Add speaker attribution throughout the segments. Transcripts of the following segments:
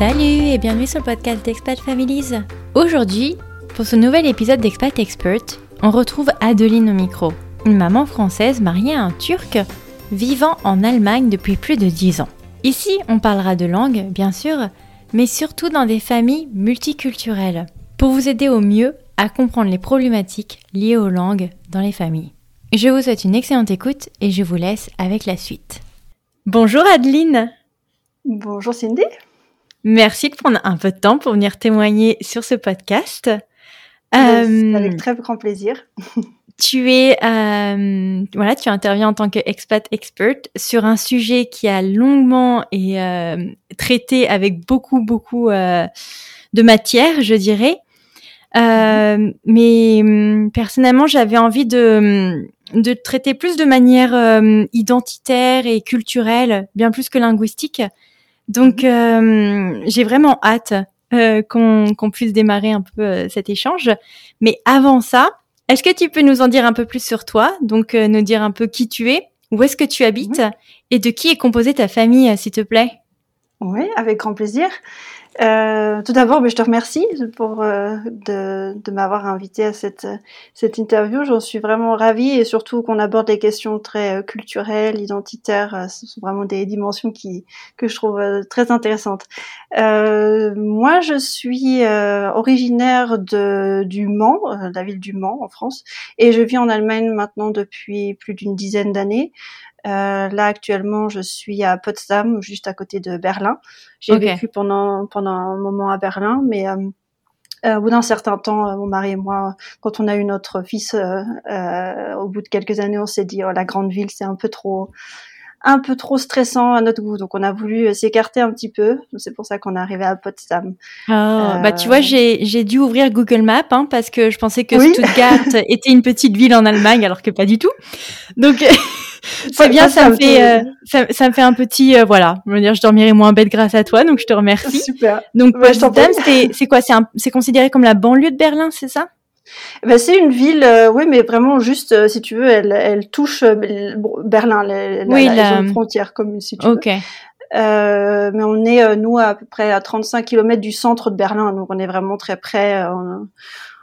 Speaker 1: Salut et bienvenue sur le podcast d'Expat Families. Aujourd'hui, pour ce nouvel épisode d'Expat Expert, on retrouve Adeline au micro, une maman française mariée à un Turc vivant en Allemagne depuis plus de 10 ans. Ici, on parlera de langue, bien sûr, mais surtout dans des familles multiculturelles, pour vous aider au mieux à comprendre les problématiques liées aux langues dans les familles. Je vous souhaite une excellente écoute et je vous laisse avec la suite. Bonjour Adeline
Speaker 2: Bonjour Cindy
Speaker 1: Merci de prendre un peu de temps pour venir témoigner sur ce podcast.
Speaker 2: Euh, avec très grand plaisir.
Speaker 1: tu es, euh, voilà, tu interviens en tant qu'expat expert sur un sujet qui a longuement et euh, traité avec beaucoup, beaucoup euh, de matière, je dirais. Euh, mais hum, personnellement, j'avais envie de, de traiter plus de manière euh, identitaire et culturelle, bien plus que linguistique. Donc, euh, j'ai vraiment hâte euh, qu'on puisse démarrer un peu euh, cet échange. Mais avant ça, est-ce que tu peux nous en dire un peu plus sur toi? Donc, nous dire un peu qui tu es, où est-ce que tu habites et de qui est composée ta famille, s'il te plaît?
Speaker 2: Oui, avec grand plaisir. Euh, tout d'abord, ben, je te remercie pour euh, de, de m'avoir invité à cette cette interview. J'en suis vraiment ravie et surtout qu'on aborde des questions très euh, culturelles, identitaires. Euh, ce sont vraiment des dimensions qui que je trouve très intéressantes. moi, je suis originaire de du Mans, la ville du Mans en France, et je vis en Allemagne maintenant depuis plus d'une dizaine d'années. Euh, là actuellement, je suis à Potsdam, juste à côté de Berlin. J'ai vécu pendant pendant un moment à Berlin, mais euh, euh au bout d'un certain temps, euh, mon mari et moi, quand on a eu notre fils, au bout de quelques années, on s'est dit oh, la grande ville, c'est un peu trop un peu trop stressant à notre goût. Donc on a voulu s'écarter un petit peu. C'est pour ça qu'on est arrivé à Potsdam.
Speaker 1: Ah, bah tu vois, j'ai j'ai dû ouvrir Google Maps hein, parce que je pensais que Stuttgart était une petite ville en Allemagne alors que pas du tout. Donc c'est bien, ça, me fait, euh, ça, ça, me fait un petit, euh, voilà. Je veux dire, je dormirai moins bête grâce à toi, donc je te remercie.
Speaker 2: Super.
Speaker 1: Donc, ouais, c'est quoi? C'est considéré comme la banlieue de Berlin, c'est ça?
Speaker 2: Ben, c'est une ville, euh, oui, mais vraiment juste, euh, si tu veux, elle, elle touche Berlin, la, oui, la, frontière commune, si tu veux. Mais on est, nous, à peu près à 35 km du centre de Berlin, donc on est vraiment très près.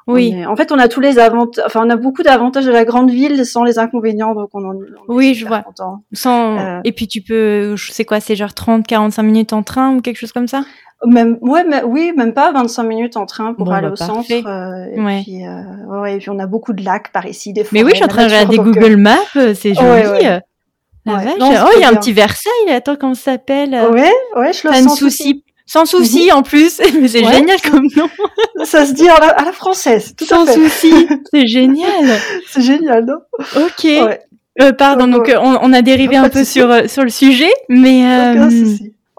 Speaker 1: Oui.
Speaker 2: en fait, on a tous les avantages. Enfin, on a beaucoup d'avantages de la grande ville sans les inconvénients, donc on en. On
Speaker 1: oui, je vois. Sans. Euh... Et puis tu peux, je sais quoi, c'est genre 30, 45 minutes en train ou quelque chose comme ça?
Speaker 2: Même, ouais, mais, oui, même pas 25 minutes en train pour aller bah, au centre. Euh, et
Speaker 1: ouais.
Speaker 2: puis, euh, ouais, et puis on a beaucoup de lacs par ici, des
Speaker 1: Mais oui, je suis en train de regarder Google euh, Maps, c'est joli. Ouais, oh, il y a un petit Versailles, attends, comment ça s'appelle?
Speaker 2: Ouais, ouais, je le
Speaker 1: sens. souci sans souci mhm. en plus, mais c'est génial comme nom.
Speaker 2: Ça se dit à la, française, tout
Speaker 1: Sans
Speaker 2: à fait.
Speaker 1: souci, c'est génial.
Speaker 2: c'est génial, non?
Speaker 1: Ok. Euh, pardon, donc, on, on, a dérivé un peu sur euh, sur le sujet, mais
Speaker 2: euh,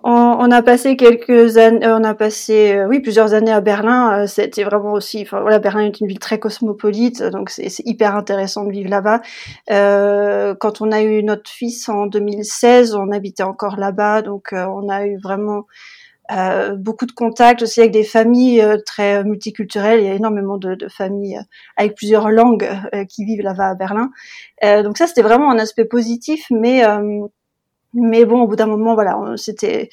Speaker 2: on, on, a passé quelques années, on a passé euh, oui plusieurs années à Berlin. C'était vraiment aussi, enfin voilà, Berlin est une ville très cosmopolite, donc c'est hyper intéressant de vivre là-bas. quand on a eu notre fils en 2016, on habitait encore là-bas, donc on a eu vraiment euh, beaucoup de contacts aussi avec des familles euh, très multiculturelles. Il y a énormément de, de familles euh, avec plusieurs langues qui vivent là-bas à Berlin. donc ça, c'était vraiment un aspect positif, mais mais bon, au bout d'un moment, voilà, c'était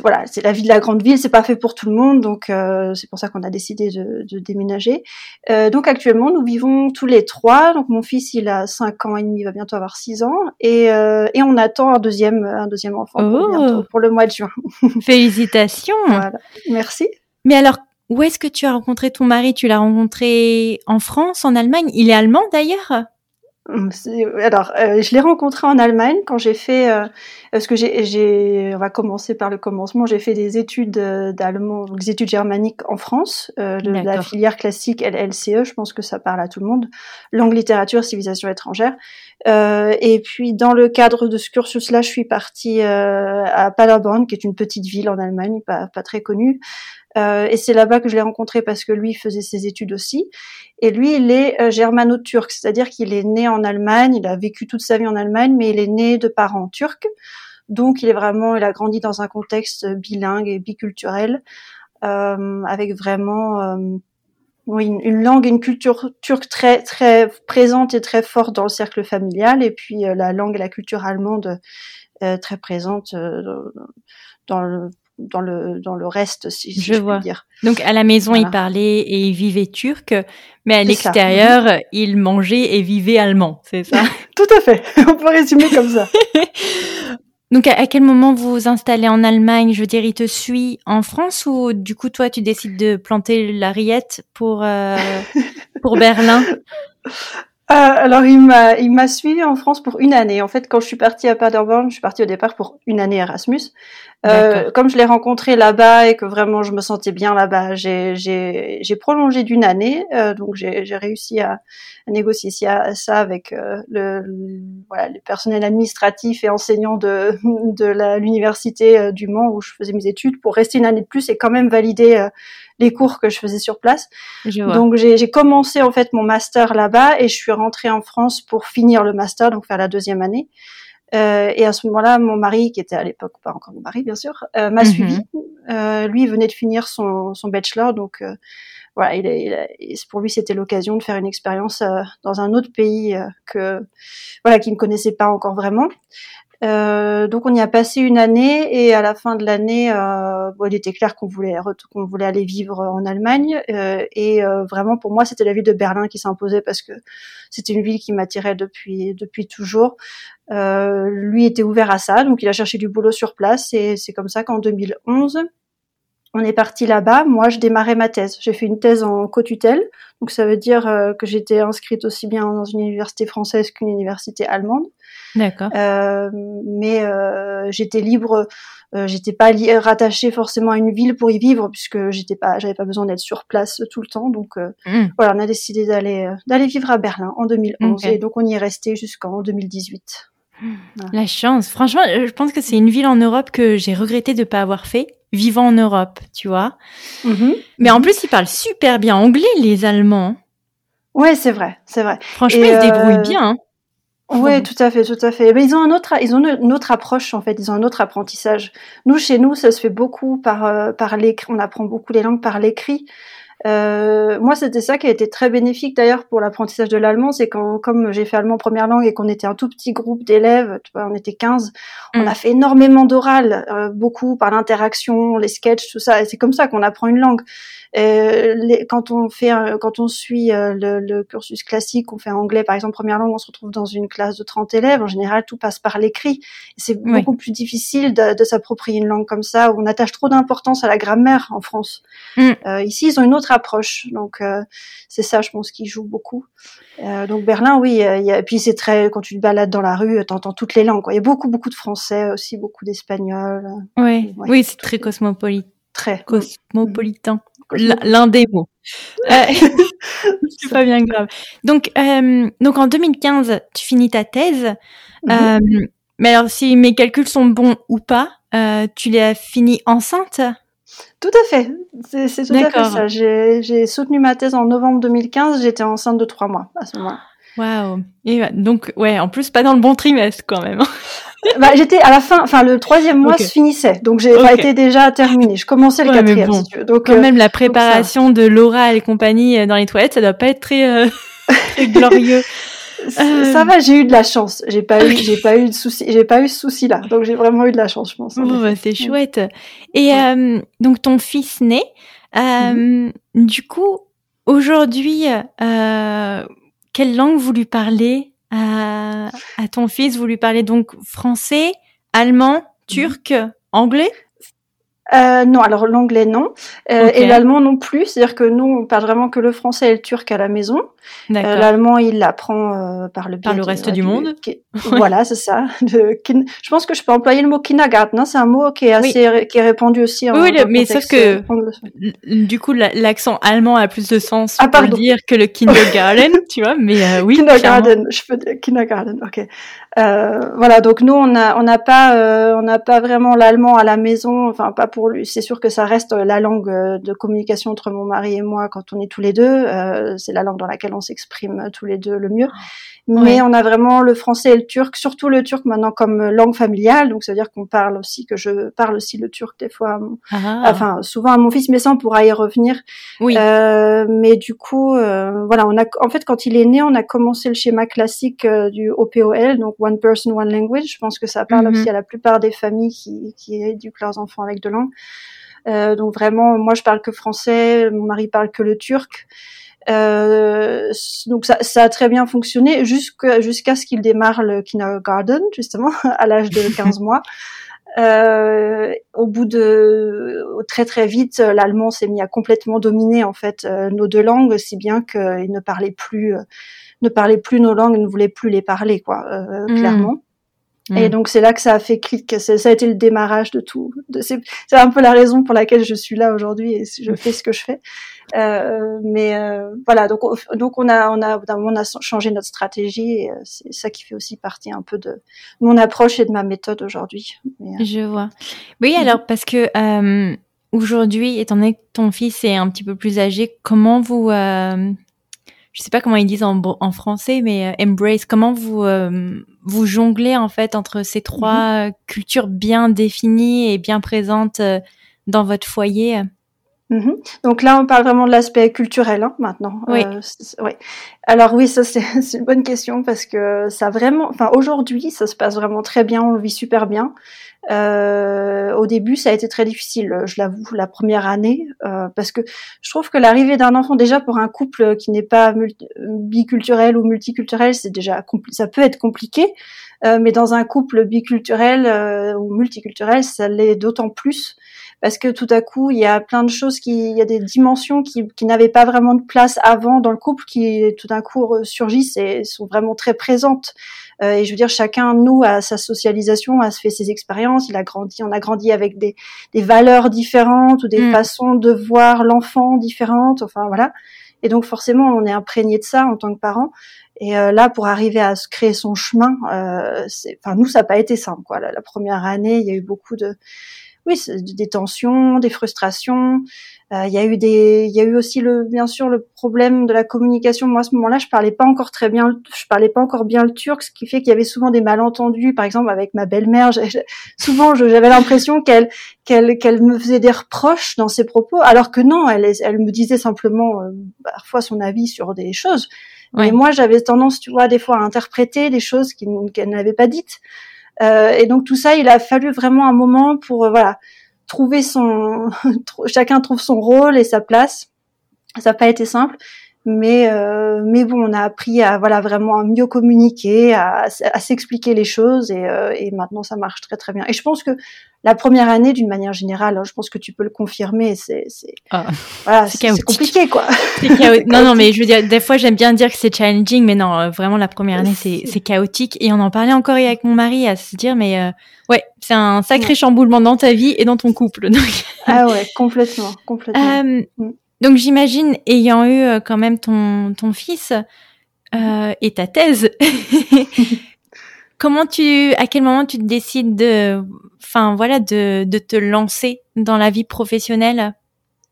Speaker 2: voilà, c'est la vie de la grande ville, c'est pas fait pour tout le monde, donc euh, c'est pour ça qu'on a décidé de, de déménager. Euh, donc actuellement, nous vivons tous les trois. Donc mon fils, il a 5 ans et demi, il va bientôt avoir 6 ans, et, euh, et on attend un deuxième, un deuxième enfant pour, bientôt, pour le mois de juin.
Speaker 1: Félicitations.
Speaker 2: Voilà. Merci.
Speaker 1: Mais alors, où est-ce que tu as rencontré ton mari? Tu l'as rencontré en France, en Allemagne? Il est allemand d'ailleurs?
Speaker 2: Alors, euh, je l'ai rencontré en Allemagne quand j'ai fait, euh, parce que j'ai, j'ai, on va commencer par le commencement. J'ai fait des études euh, d'allemand, des études germaniques en France, euh, de la filière classique LLCE. Je pense que ça parle à tout le monde. Langue, littérature, civilisation étrangère. Euh, et puis, dans le cadre de ce cursus-là, je suis partie à Paderborn, qui est une petite ville en Allemagne, pas, pas très connue. Et c'est là-bas que je l'ai rencontré parce que lui faisait ses études aussi. Et lui, il est euh, germano-turc, c'est-à-dire qu'il est né en Allemagne, il a vécu toute sa vie en Allemagne, mais il est né de parents turcs. Donc, il est vraiment, il a grandi dans un contexte bilingue et biculturel, euh, avec vraiment euh, une, langue et une culture turque très très présente et très forte dans le cercle familial, et puis euh, la langue et la culture allemande très présente dans le dans le dans le reste, si, je, vois. dire.
Speaker 1: Donc à la maison, il parlait et il vivait turc, mais à l'extérieur, il mangeait et vivait allemand, c'est ça?
Speaker 2: Tout à fait. On peut résumer comme ça.
Speaker 1: Donc à, quel moment vous vous installez en Allemagne? Je veux dire, il te suit en France ou du coup toi tu décides de planter la rillette pour euh, pour Berlin?
Speaker 2: Euh, alors il m'a il m'a suivi en France pour une année. En fait, quand je suis partie à Paderborn, je suis partie au départ pour une année Erasmus. Euh, comme je l'ai rencontré là-bas et que vraiment je me sentais bien là-bas, j'ai j'ai j'ai prolongé d'une année. Euh, donc j'ai j'ai réussi à, à négocier ça, avec euh, le, voilà le personnel administratif et enseignant de de l'université euh, du Mans où je faisais mes études pour rester une année de plus et quand même valider les cours que je faisais sur place. Donc j'ai commencé en fait mon master là-bas et je suis rentrée en France pour finir le master, donc faire la deuxième année. Euh, et à ce moment-là, mon mari, qui était à l'époque pas encore mon mari bien sûr, euh, m'a mhm. suivi. Euh, lui venait de finir son, son bachelor, donc euh, voilà, il, il pour lui c'était l'occasion de faire une expérience euh, dans un autre pays euh, que voilà qui ne connaissait pas encore vraiment. Euh, donc on y a passé une année et à la fin de l'année, euh, bon, il était clair qu'on voulait qu'on voulait aller vivre en Allemagne euh, et euh, vraiment pour moi c'était la ville de Berlin qui s'imposait parce que c'était une ville qui m'attirait depuis depuis toujours. Euh, lui était ouvert à ça donc il a cherché du boulot sur place et c'est comme ça qu'en 2011 on est parti là-bas. Moi, je démarrais ma thèse. J'ai fait une thèse en co-tutelle, donc ça veut dire que j'étais inscrite aussi bien dans une université française qu'une université allemande.
Speaker 1: D'accord.
Speaker 2: Euh, mais euh, j'étais libre, euh, j'étais pas rattachée forcément à une ville pour y vivre puisque j'étais pas, j'avais pas besoin d'être sur place tout le temps. Donc mmh. voilà, on a décidé d'aller d'aller vivre à Berlin en 2011 et donc on y est resté jusqu'en 2018.
Speaker 1: La chance. Franchement, je pense que c'est une ville en Europe que j'ai regretté de pas avoir fait vivant en Europe, tu vois. Mmh mais en plus, ils parlent super bien anglais, les Allemands.
Speaker 2: Ouais, c'est vrai, c'est vrai.
Speaker 1: Franchement, ils se débrouillent bien. Hein.
Speaker 2: Oui, tout à fait, tout à fait. Mais ils ont un autre, ils ont une autre approche en fait. Ils ont un autre apprentissage. Nous, chez nous, ça se fait beaucoup par euh, par l'écrit. On apprend beaucoup les langues par l'écrit. Euh, moi, c'était ça qui a été très bénéfique d'ailleurs pour l'apprentissage de l'allemand, c'est quand, comme j'ai fait allemand première langue et qu'on était un tout petit groupe d'élèves, tu vois, on était 15, on mm. a fait énormément d'oral, euh, beaucoup par l'interaction, les sketchs, tout ça. Et c'est comme ça qu'on apprend une langue. Euh, les, quand on fait, quand on suit euh, le, le, cursus classique, on fait anglais par exemple première langue, on se retrouve dans une classe de 30 élèves. En général, tout passe par l'écrit. C'est beaucoup plus difficile de, de s'approprier une langue comme ça où on attache trop d'importance à la grammaire en France. Mm. Euh, ici, ils ont une autre approche, donc euh, c'est ça, je pense, qui joue beaucoup. donc Berlin, oui. y a, et puis c'est très quand tu te balades dans la rue, t'entends toutes les langues. Il y a beaucoup, beaucoup de français aussi, beaucoup d'espagnol.
Speaker 1: Ouais. Oui, c'est très cosmopolite.
Speaker 2: Très
Speaker 1: cosmopolitain l'un des mots. Euh, c'est pas bien grave. Donc, euh, donc en 2015, tu finis ta thèse. Mhm. Euh, mais alors, si mes calculs sont bons ou pas, tu l'as fini enceinte?
Speaker 2: Tout à fait. C'est tout à fait ça. J'ai soutenu ma thèse en novembre 2015. J'étais enceinte de trois mois à ce moment-là.
Speaker 1: Waouh. Et donc, ouais, en plus, pas dans le bon trimestre quand même.
Speaker 2: bah, j'étais à la fin, enfin le troisième mois se finissait, donc j'ai pas été déjà terminé. Je commençais le quatrième. si tu veux. Donc
Speaker 1: quand euh, même la préparation de Laura et compagnie euh, dans les toilettes, ça doit pas être très, euh, très glorieux.
Speaker 2: Ça va, j'ai eu de la chance. J'ai pas eu, j'ai pas eu de souci, j'ai pas eu ce souci-là. Donc j'ai vraiment eu de la chance, je pense.
Speaker 1: bah, c'est chouette. Et donc ton fils naît. Mm-hmm. Du coup, aujourd'hui, quelle langue vous lui parlez? À, ton fils Vous lui parlez donc français, allemand, turc, anglais?
Speaker 2: Euh, non, alors l'anglais non, euh, et l'allemand non plus. C'est-à-dire que nous, on parle vraiment que le français et le turc à la maison. Euh, l'allemand, il l'apprend euh, par le
Speaker 1: par le reste du, monde.
Speaker 2: voilà, c'est ça. je pense que je peux employer le mot kindergarten. Hein. C'est un mot qui est assez qui est répandu aussi.
Speaker 1: En, oui, mais sauf que du coup, l'accent allemand a plus de sens ah, pour dire que le kindergarten, tu vois. Mais oui,
Speaker 2: kindergarten. Je peux dire kindergarten. Ok. Voilà, donc nous, on on n'a pas on n'a pas vraiment l'allemand à la maison. Enfin, pas pour lui. C'est sûr que ça reste la langue de communication entre mon mari et moi quand on est tous les deux. c'est la langue dans laquelle on s'exprime tous les deux le mieux. Mais on a vraiment le français et le turc, surtout le turc maintenant comme langue familiale. Donc ça veut dire qu'on parle aussi, que je parle aussi le turc des fois, ah. enfin souvent à mon fils, mais ça on pourra y revenir. Oui. Euh, mais du coup, euh, voilà, on a, en fait quand il est né, on a commencé le schéma classique euh, du OPOL, donc One Person One Language. Je pense que ça parle mhm. aussi à la plupart des familles qui, qui éduquent leurs enfants avec de langues. langues. Euh, donc vraiment, moi je parle que français, mon mari parle que le turc. Euh, donc ça, ça, a très bien fonctionné jusqu'à jusqu'à ce qu'il démarre le kindergarten justement à l'âge de 15 mois. Euh, au bout de très très vite, l'allemand s'est mis à complètement dominer en fait euh, nos deux langues, si bien qu'il ne parlait plus, euh, ne parlait plus nos langues, ne voulait plus les parler quoi, euh, mmh. clairement. Et mmh. donc c'est là que ça a fait clic, ça a été le démarrage de tout. C'est un peu la raison pour laquelle je suis là aujourd'hui et je fais ce que je fais. Euh, mais euh, voilà, donc donc on a on a on a changé notre stratégie et euh, c'est ça qui fait aussi partie un peu de mon approche et de ma méthode aujourd'hui.
Speaker 1: Euh, je vois. Oui, mhm. alors parce que euh, aujourd'hui, étant donné que ton fils est un petit peu plus âgé, comment vous je sais pas comment ils disent en, en français, mais embrace. Comment vous vous jonglez en fait entre ces trois mhm. cultures bien définies et bien présentes dans votre foyer?
Speaker 2: Mhm. Donc là, on parle vraiment de l'aspect culturel hein, maintenant.
Speaker 1: Oui.
Speaker 2: Euh, Alors oui, ça c'est une bonne question parce que ça vraiment, enfin aujourd'hui, ça se passe vraiment très bien, on le vit super bien. Euh, au début, ça a été très difficile, je l'avoue, la première année, euh, parce que je trouve que l'arrivée d'un enfant, déjà pour un couple qui n'est pas biculturel ou multiculturel, c'est déjà ça peut être compliqué, euh, mais dans un couple biculturel euh, ou multiculturel, ça l'est d'autant plus parce que tout à coup, il y a plein de choses qui, il y a des dimensions qui, qui n'avaient pas vraiment de place avant dans le couple qui tout d'un coup surgissent et sont vraiment très présentes. Euh, et je veux dire, chacun nous a sa socialisation, a fait ses expériences. Il a grandi, on a grandi avec des, des valeurs différentes ou des mm. façons de voir l'enfant différentes. Enfin voilà. Et donc forcément, on est imprégné de ça en tant que parent. Et euh, là, pour arriver à se créer son chemin, euh, enfin nous, ça n'a pas été simple. Quoi. La, la, première année, il y a eu beaucoup de, oui, des tensions, des frustrations. Euh, il y a eu des, il y a eu aussi le, bien sûr, le problème de la communication. Moi, à ce moment-là, je parlais pas encore très bien, je parlais pas encore bien le turc, ce qui fait qu'il y avait souvent des malentendus. Par exemple, avec ma belle-mère, souvent, j'avais l'impression qu'elle, qu'elle, qu'elle me faisait des reproches dans ses propos, alors que non, elle, elle me disait simplement euh, parfois son avis sur des choses. Mais moi, j'avais tendance, tu vois, des fois à interpréter des choses qu'elle n'avait pas dites. Euh, et donc tout ça, il a fallu vraiment un moment pour euh, voilà trouver son, chacun trouve son rôle et sa place. Ça n'a pas été simple, mais euh, mais bon, on a appris à voilà vraiment à mieux communiquer, à, à s'expliquer les choses et, euh, et maintenant ça marche très très bien. Et je pense que la première année, d'une manière générale, hein, je pense que tu peux le confirmer, c'est c'est
Speaker 1: ah,
Speaker 2: voilà, c'est compliqué quoi.
Speaker 1: non non, mais je veux dire, des fois j'aime bien dire que c'est challenging, mais non, euh, vraiment la première année c'est c'est chaotique et on en parlait encore avec mon mari à se dire mais euh, ouais, c'est un sacré chamboulement dans ta vie et dans ton couple. Donc...
Speaker 2: ah ouais, complètement, complètement.
Speaker 1: Euh, mm. Donc j'imagine, ayant eu euh, quand même ton, ton fils euh, et ta thèse, comment tu, à quel moment tu te décides de, enfin voilà, de, de te lancer dans la vie professionnelle?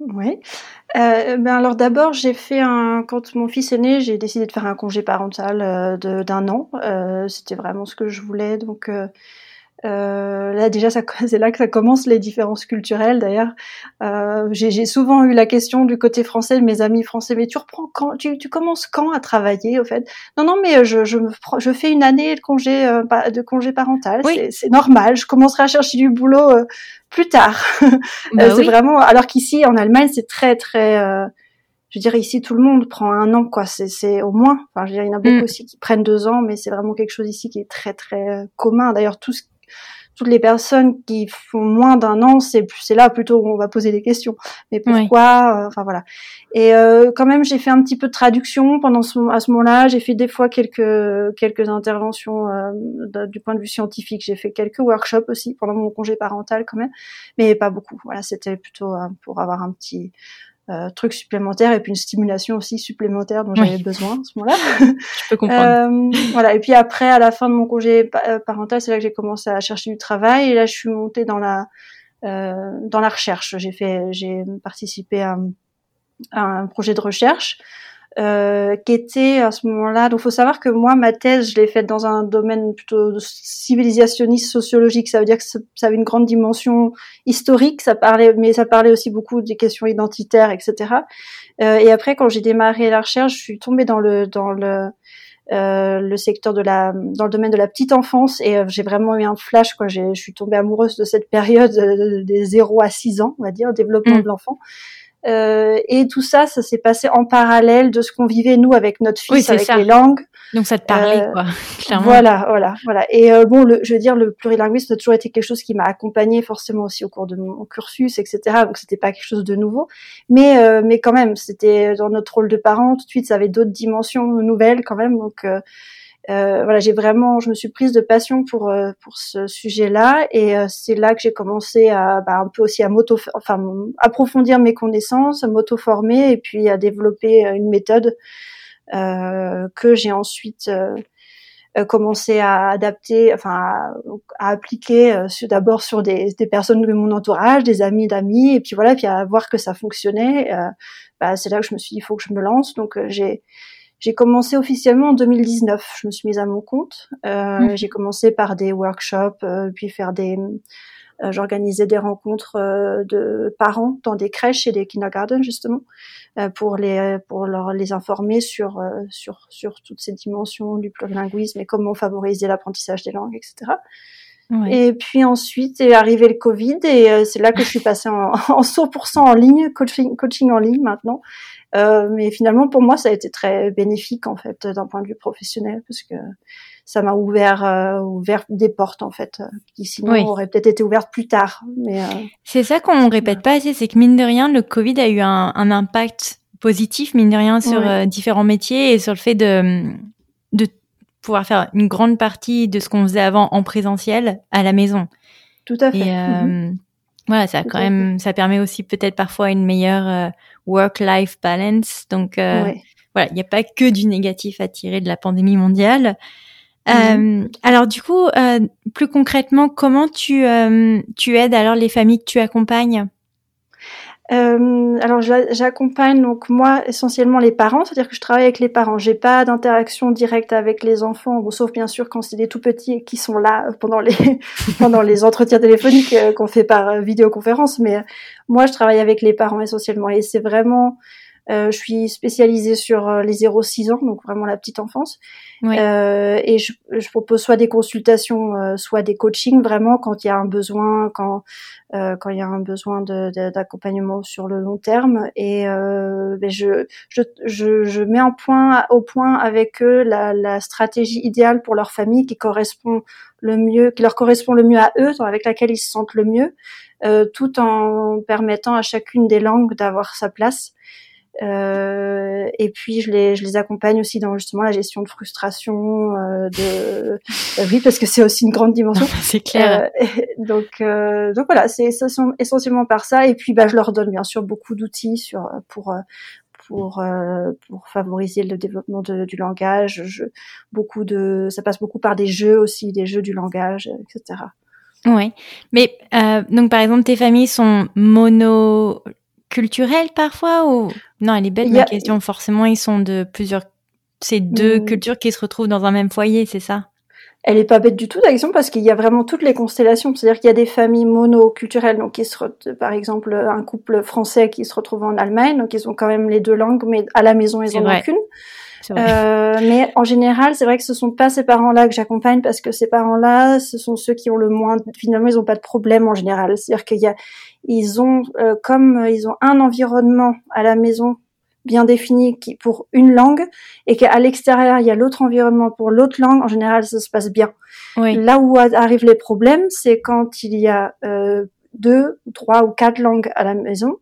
Speaker 2: Oui. Euh, ben alors d'abord j'ai fait un quand mon fils est né j'ai décidé de faire un congé parental euh, d'un an. Euh, c'était vraiment ce que je voulais. Donc euh, là déjà, c'est là que ça commence les différences culturelles. D'ailleurs, euh, j'ai souvent eu la question du côté français de mes amis français. Mais tu reprends quand Tu, tu commences quand à travailler au fait? Non, non, mais je, je, je fais une année de congé euh, de congé parental. C'est normal. Je commencerai à chercher du boulot euh, plus tard. Bah c'est vraiment. Alors qu'ici en Allemagne, c'est très très je dirais ici tout le monde prend un an quoi c'est au moins enfin je il y en a beaucoup mm. aussi qui prennent deux ans mais c'est vraiment quelque chose ici qui est très très commun d'ailleurs tout ce toutes les personnes qui font moins d'un an, c'est c'est là plutôt où on va poser des questions. Mais pourquoi euh, Enfin voilà. Et euh, quand même, j'ai fait un petit peu de traduction pendant ce, à ce moment-là. J'ai fait des fois quelques quelques interventions euh, du point de vue scientifique. J'ai fait quelques workshops aussi pendant mon congé parental quand même, mais pas beaucoup. Voilà, c'était plutôt pour avoir un petit euh, truc supplémentaire et puis une stimulation aussi supplémentaire dont j'avais besoin à ce moment-là.
Speaker 1: Je peux comprendre.
Speaker 2: euh, voilà. Et puis après, à la fin de mon congé euh, parental, c'est là que j'ai commencé à chercher du travail et là, je suis montée dans la euh, dans la recherche. J'ai fait, j'ai participé à, à, un projet de recherche euh, qui était à ce moment-là. Donc, faut savoir que moi, ma thèse, je l'ai faite dans un domaine plutôt civilisationniste, sociologique. Ça veut dire que ça avait une grande dimension historique. Ça parlait, mais ça parlait aussi beaucoup des questions identitaires, etc. Euh, et après, quand j'ai démarré la recherche, je suis tombée dans le dans le euh, le secteur de la dans le domaine de la petite enfance et j'ai vraiment eu un flash quoi. Je suis tombée amoureuse de cette période des 0 à 6 ans, on va dire, développement mm. de l'enfant. Euh, et tout ça, ça s'est passé en parallèle de ce qu'on vivait nous avec notre fils, avec les langues.
Speaker 1: Donc ça te parlait, euh, quoi, clairement.
Speaker 2: Voilà, voilà, voilà. Et euh, bon, le, je veux dire, le plurilinguisme a toujours été quelque chose qui m'a accompagné forcément aussi au cours de mon cursus, etc. Donc c'était pas quelque chose de nouveau, mais euh, mais quand même, c'était dans notre rôle de parent. Tout de suite, ça avait d'autres dimensions nouvelles quand même. Donc euh, voilà, j'ai vraiment, je me suis prise de passion pour euh, pour ce sujet-là, et euh, c'est là que j'ai commencé à bah, un peu aussi à m'auto, enfin approfondir mes connaissances, à m'auto-former, et puis à développer une méthode que j'ai ensuite commencé à adapter, enfin à, appliquer d'abord sur des, des, personnes de mon entourage, des amis d'amis, et puis voilà, puis à voir que ça fonctionnait. bah, c'est là que je me suis dit il faut que je me lance. Donc j'ai j'ai commencé officiellement en 2019. Je me suis mise à mon compte. Euh, mmh. J'ai commencé par des workshops, euh, puis faire des. Euh, J'organisais des rencontres euh, de parents dans des crèches et des kindergarten justement euh, pour les pour leur les informer sur sur sur toutes ces dimensions du plurilinguisme et comment favoriser l'apprentissage des langues, etc. Et puis ensuite est arrivé le Covid et c'est là que je suis passée en, en 100% en ligne, coaching, coaching en ligne maintenant. Euh, mais finalement, pour moi, ça a été très bénéfique en fait d'un point de vue professionnel parce que ça m'a ouvert euh, ouvert des portes en fait qui sinon auraient peut-être été ouvertes plus tard. Mais euh,
Speaker 1: c'est ça qu'on répète pas assez, c'est que mine de rien, le Covid a eu un, un impact positif mine de rien sur différents métiers et sur le fait de de pouvoir faire une grande partie de ce qu'on faisait avant en présentiel à la maison.
Speaker 2: Tout à fait. Et,
Speaker 1: mm-hmm. Voilà, ça quand même, ça permet aussi peut-être parfois une meilleure euh, work-life balance. Donc euh, voilà, il n'y a pas que du négatif à tirer de la pandémie mondiale. Mm-hmm. Euh, alors du coup, euh, plus concrètement, comment tu tu aides alors les familles que tu accompagnes?
Speaker 2: Euh, alors j'accompagne donc moi essentiellement les parents, c'est-à-dire que je travaille avec les parents. J'ai pas d'interaction directe avec les enfants, sauf bien sûr quand c'est des tout petits qui sont là pendant les pendant les entretiens téléphoniques euh, qu'on fait par euh, vidéoconférence. Mais moi je travaille avec les parents essentiellement et c'est vraiment euh, je suis spécialisée sur euh, les 0-6 ans, donc vraiment la petite enfance. Euh, et je, je, propose soit des consultations, euh, soit des coachings, vraiment quand il y a un besoin, quand quand il y a un besoin d'accompagnement sur le long terme. Et ben je, je, je, je, mets en point, au point avec eux la, la stratégie idéale pour leur famille qui correspond le mieux, qui leur correspond le mieux à eux, avec laquelle ils se sentent le mieux, tout en permettant à chacune des langues d'avoir sa place. Euh, et puis je les, je les accompagne aussi dans justement la gestion de frustration, euh, de euh, oui parce que c'est aussi une grande dimension.
Speaker 1: c'est clair.
Speaker 2: Donc donc voilà, c'est essentiellement par ça. Et puis bah je leur donne bien sûr beaucoup d'outils sur pour pour pour favoriser le développement de, du langage. Je, beaucoup de ça passe beaucoup par des jeux aussi, des jeux du langage, etc.
Speaker 1: Oui, mais donc par exemple tes familles sont mono culturelle parfois ou? Non elle est belle ma question. Forcément ils sont de plusieurs c'est deux hmm. cultures qui se retrouvent dans un même foyer c'est ça?
Speaker 2: Elle est pas bête du tout question parce qu'il y a vraiment toutes les constellations. C'est-à-dire qu'il y a des familles monoculturelles donc qui se par exemple un couple français qui se retrouve en Allemagne donc ils ont quand même les deux langues mais à la maison ils en ont qu'une euh, mais en général, c'est vrai que ce sont pas ces parents-là que j'accompagne parce que ces parents-là, ce sont ceux qui ont le moins. Finalement, ils ont pas de problème en général. C'est-à-dire qu'il y a, ils ont euh, comme euh, ils ont un environnement à la maison bien défini qui, pour une langue et qu'à l'extérieur il y a l'autre environnement pour l'autre langue. En général, ça se passe bien. Là où arrivent les problèmes, c'est quand il y a deux, trois ou quatre langues à la maison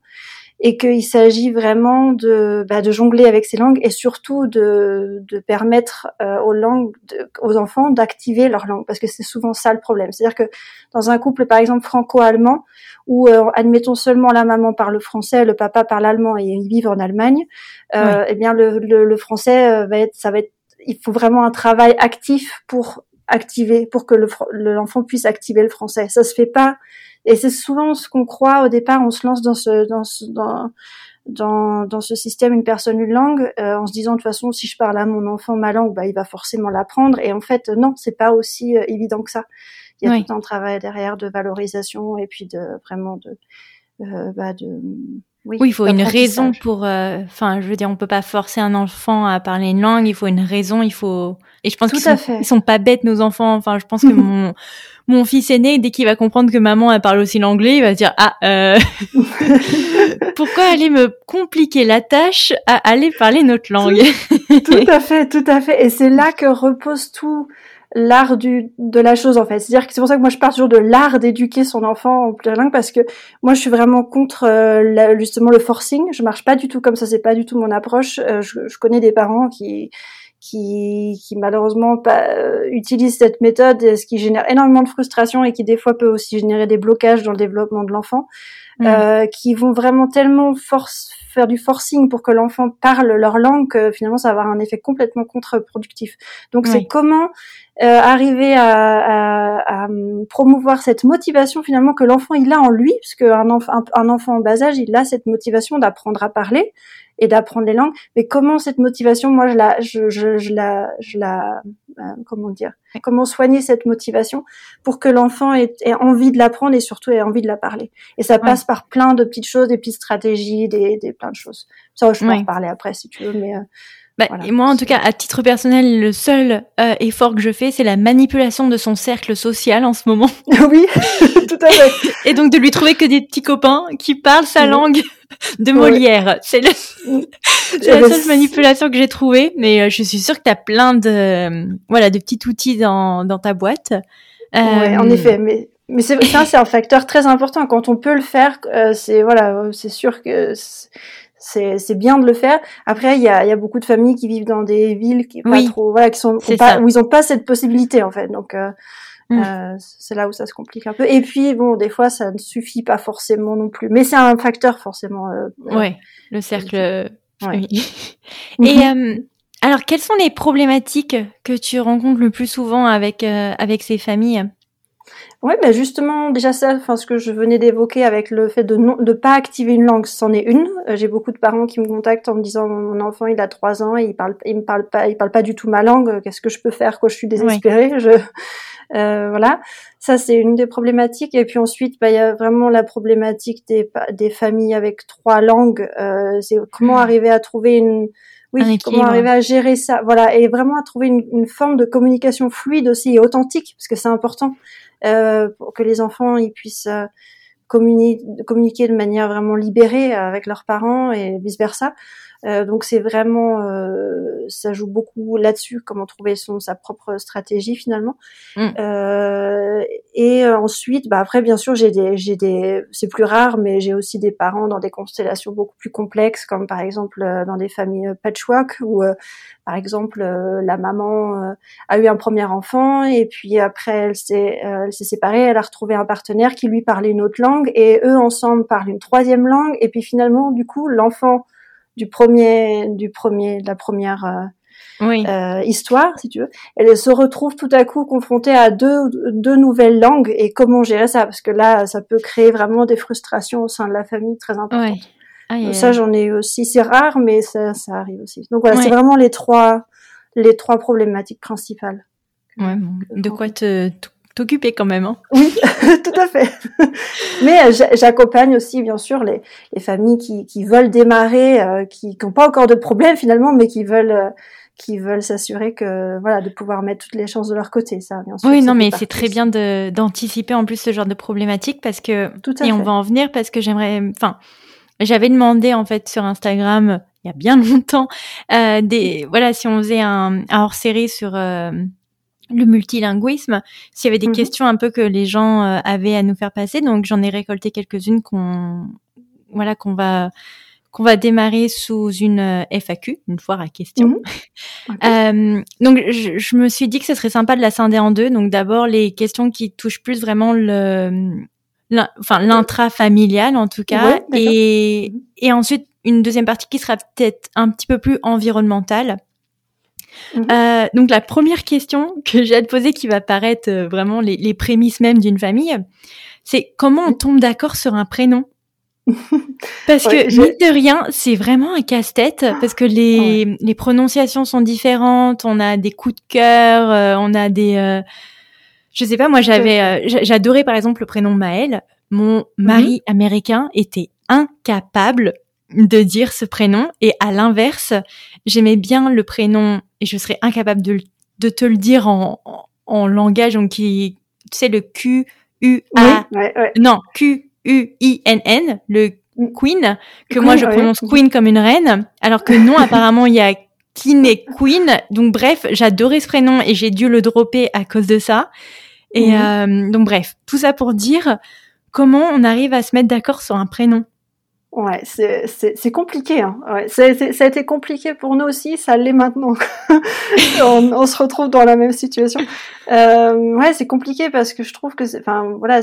Speaker 2: et qu'il s'agit vraiment de, bah, de jongler avec ces langues et surtout de, de permettre euh, aux langues, aux enfants d'activer leur langue parce que c'est souvent ça le problème. C'est-à-dire que dans un couple par exemple franco-allemand où euh, admettons seulement la maman parle français, le papa parle allemand et ils vivent en Allemagne, euh, eh bien le, le, le français euh, va être, ça va être, il faut vraiment un travail actif pour activer, pour que l'enfant puisse activer le français. Ça se fait pas et c'est souvent ce qu'on croit au départ. On se lance dans ce dans ce, dans, dans, dans ce système une personne une langue euh, en se disant de toute façon si je parle à mon enfant ma langue bah il va forcément l'apprendre et en fait non c'est pas aussi euh, évident que ça il y a tout un travail derrière de valorisation et puis de vraiment de euh, bah de
Speaker 1: oui, il faut une raison pour. Euh, enfin, je veux dire, on peut pas forcer un enfant à parler une langue. Il faut une raison. Il faut. Et je pense qu'ils sont, ils sont pas bêtes nos enfants. Enfin, je pense que mon mon fils aîné, dès qu'il va comprendre que maman elle parle aussi l'anglais, il va se dire ah euh, pourquoi aller me compliquer la tâche à aller parler notre langue?
Speaker 2: tout à fait, tout à fait. Et c'est là que repose tout l'art du de la chose en fait. C'est-à-dire que c'est pour ça que moi je parle toujours de l'art d'éduquer son enfant en plurilingue parce que moi je suis vraiment contre euh, justement le forcing. Je marche pas du tout comme ça, c'est pas du tout mon approche. Euh, je, je, connais des parents qui qui, qui malheureusement pas, euh, utilisent cette méthode, ce qui génère énormément de frustration et qui des fois peut aussi générer des blocages dans le développement de l'enfant, mmh. euh, qui vont vraiment tellement force, faire du forcing pour que l'enfant parle leur langue que finalement ça va avoir un effet complètement contre-productif. Donc c'est comment euh, arriver à, à, à, promouvoir cette motivation finalement que l'enfant il a en lui, puisque un, enfant un, enfant en bas âge il a cette motivation d'apprendre à parler et d'apprendre les langues. Mais comment cette motivation, moi je la, je, je, je la, je la, euh, comment dire, comment soigner cette motivation pour que l'enfant ait, ait, envie de l'apprendre et surtout ait envie de la parler? Et ça passe par plein de petites choses, des petites stratégies, des, des plein de choses. Ça, je peux en parler après si tu veux, mais euh,
Speaker 1: bah, et moi, en tout cas, à titre personnel, le seul euh, effort que je fais, c'est la manipulation de son cercle social en ce moment.
Speaker 2: oui, tout à fait.
Speaker 1: Et donc de lui trouver que des petits copains qui parlent sa langue de Molière. C'est la seule manipulation que j'ai trouvée, mais euh, je suis sûre que tu as plein de voilà de petits outils dans, dans ta boîte.
Speaker 2: Euh... en effet, mais mais ça, c'est un facteur très important. Quand on peut le faire, euh, c'est voilà, c'est sûr que c'est bien de le faire. Après, il y a, y a, beaucoup de familles qui vivent dans des villes qui pas trop, voilà, qui sont pas, où ils ont pas cette possibilité en fait. Donc euh, mm. euh, c'est là où ça se complique un peu. Et puis bon, des fois, ça ne suffit pas forcément non plus. Mais c'est un facteur forcément. Euh,
Speaker 1: ouais, le cercle. Ouais. Et alors, quelles sont les problématiques que tu rencontres le plus souvent avec avec ces familles?
Speaker 2: Oui, ben justement, déjà ça, enfin ce que je venais d'évoquer avec le fait de ne pas activer une langue, c'en est une. Euh, j'ai beaucoup de parents qui me contactent en me disant mon enfant il a trois ans et il parle, il me parle pas, il parle pas du tout ma langue. Qu'est-ce que je peux faire? Quand je suis désespérée Je euh, voilà, ça c'est une des problématiques. Et puis ensuite, bah, il y a vraiment la problématique des, des familles avec trois langues. Euh, c'est comment mmh. arriver à trouver une oui, comment arriver à gérer ça, voilà, et vraiment à trouver une, une, forme de communication fluide aussi et authentique, parce que c'est important euh, pour que les enfants ils puissent euh, communiquer, communiquer de manière vraiment libérée avec leurs parents et vice versa. Euh, donc c'est vraiment, euh, ça joue beaucoup là-dessus, comment trouver son sa propre stratégie finalement. Mm. Euh, et ensuite, bah après bien sûr j'ai des, j'ai des, c'est plus rare, mais j'ai aussi des parents dans des constellations beaucoup plus complexes, comme par exemple dans des familles patchwork où par exemple la maman a eu un premier enfant et puis après elle s'est, elle s'est séparée, elle a retrouvé un partenaire qui lui parlait une autre langue et eux ensemble parlent une troisième langue et puis finalement du coup l'enfant du premier, du premier, de la première euh, euh, histoire, si tu veux. Elle se retrouve tout à coup confrontée à deux, deux nouvelles langues et comment gérer ça? Parce que là, ça peut créer vraiment des frustrations au sein de la famille très importantes. ça, j'en ai aussi. C'est rare, mais ça, ça arrive aussi. Donc voilà, c'est vraiment les trois, les trois problématiques principales.
Speaker 1: Ouais, de quoi te, t'occuper quand même. Hein
Speaker 2: oui, tout à fait. Mais euh, j'accompagne aussi, bien sûr, les, les familles qui, qui, veulent démarrer, euh, qui n'ont pas encore de problème finalement, mais qui veulent euh, qui veulent s'assurer que voilà de pouvoir mettre toutes les chances de leur côté ça bien sûr
Speaker 1: oui non mais c'est très bien d'anticiper en plus ce genre de problématique parce que Tout à et on va en venir parce que j'aimerais enfin j'avais demandé en fait sur Instagram il y a bien longtemps euh, des voilà si on faisait un, un hors série sur le multilinguisme, s'il y avait des mhm. questions un peu que les gens euh, avaient à nous faire passer. Donc j'en ai récolté quelques-unes qu'on voilà qu'on va qu'on va démarrer sous une euh, FAQ, une foire à questions. Mhm. Euh, donc je, je, me suis dit que ce serait sympa de la scinder en deux. Donc d'abord les questions qui touchent plus vraiment le, enfin l'intrafamilial en tout cas, et mhm. et ensuite une deuxième partie qui sera peut-être un petit peu plus environnementale. Mhm. Euh, donc la première question que j'ai à te poser, qui va paraître euh, vraiment les, les prémices même d'une famille, c'est comment on tombe d'accord sur un prénom? Parce que mine de rien, c'est vraiment un casse-tête parce que les, les prononciations sont différentes, on a des coups de cœur, euh, on a des euh, je sais pas, moi j'avais j'adorais par exemple le prénom Maël. Mon mari mhm. américain était incapable de dire ce prénom. Et à l'inverse, j'aimais bien le prénom et je serais incapable de, de te le dire en, en, langage, donc qui, tu sais, le Q, U, A, non, Q, U, I, N, N, le Queen, que moi je prononce Queen comme une reine, alors que non, apparemment il y a King et Queen. Donc bref, j'adorais ce prénom et j'ai dû le dropper à cause de ça. Et mhm. euh, donc bref, tout ça pour dire comment on arrive à se mettre d'accord sur un prénom.
Speaker 2: Ouais, c'est c'est compliqué. Hein. Ouais, ça a été compliqué pour nous aussi. Ça l'est maintenant. on, on, se retrouve dans la même situation. Euh, ouais, c'est compliqué parce que je trouve que, enfin, voilà,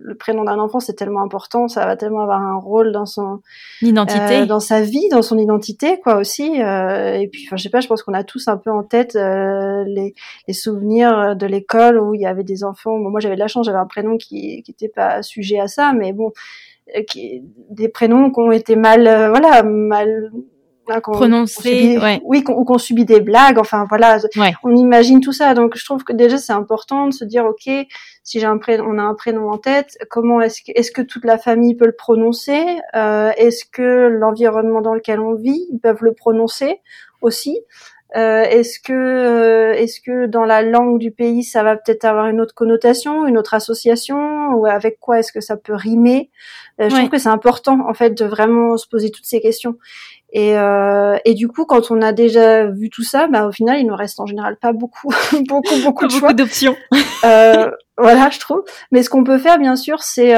Speaker 2: le prénom d'un enfant c'est tellement important. Ça va tellement avoir un rôle dans son
Speaker 1: identité,
Speaker 2: euh, dans sa vie, dans son identité, quoi aussi. Euh, et puis, enfin, je sais pas. Je pense qu'on a tous un peu en tête euh, les, les souvenirs de l'école où il y avait des enfants. Bon, moi, j'avais de la chance. J'avais un prénom qui qui était pas sujet à ça, mais bon qui, des prénoms qui ont été mal, euh, voilà, mal
Speaker 1: prononcés, ouais.
Speaker 2: oui, qu'on, ou qu'on subit des blagues, enfin voilà, on imagine tout ça. Donc je trouve que déjà c'est important de se dire, ok, si j'ai un prénom, on a un prénom en tête, comment est-ce que, est-ce que toute la famille peut le prononcer euh, Est-ce que l'environnement dans lequel on vit, ils peuvent le prononcer aussi? Euh, est-ce que euh, est-ce que dans la langue du pays ça va peut-être avoir une autre connotation, une autre association ou avec quoi est-ce que ça peut rimer? Euh, Je trouve que c'est important en fait de vraiment se poser toutes ces questions. Et, et du coup, quand on a déjà vu tout ça, bah, au final, il nous reste en général pas beaucoup, beaucoup, beaucoup de
Speaker 1: choix. d'options.
Speaker 2: voilà, je trouve. Mais ce qu'on peut faire, bien sûr, c'est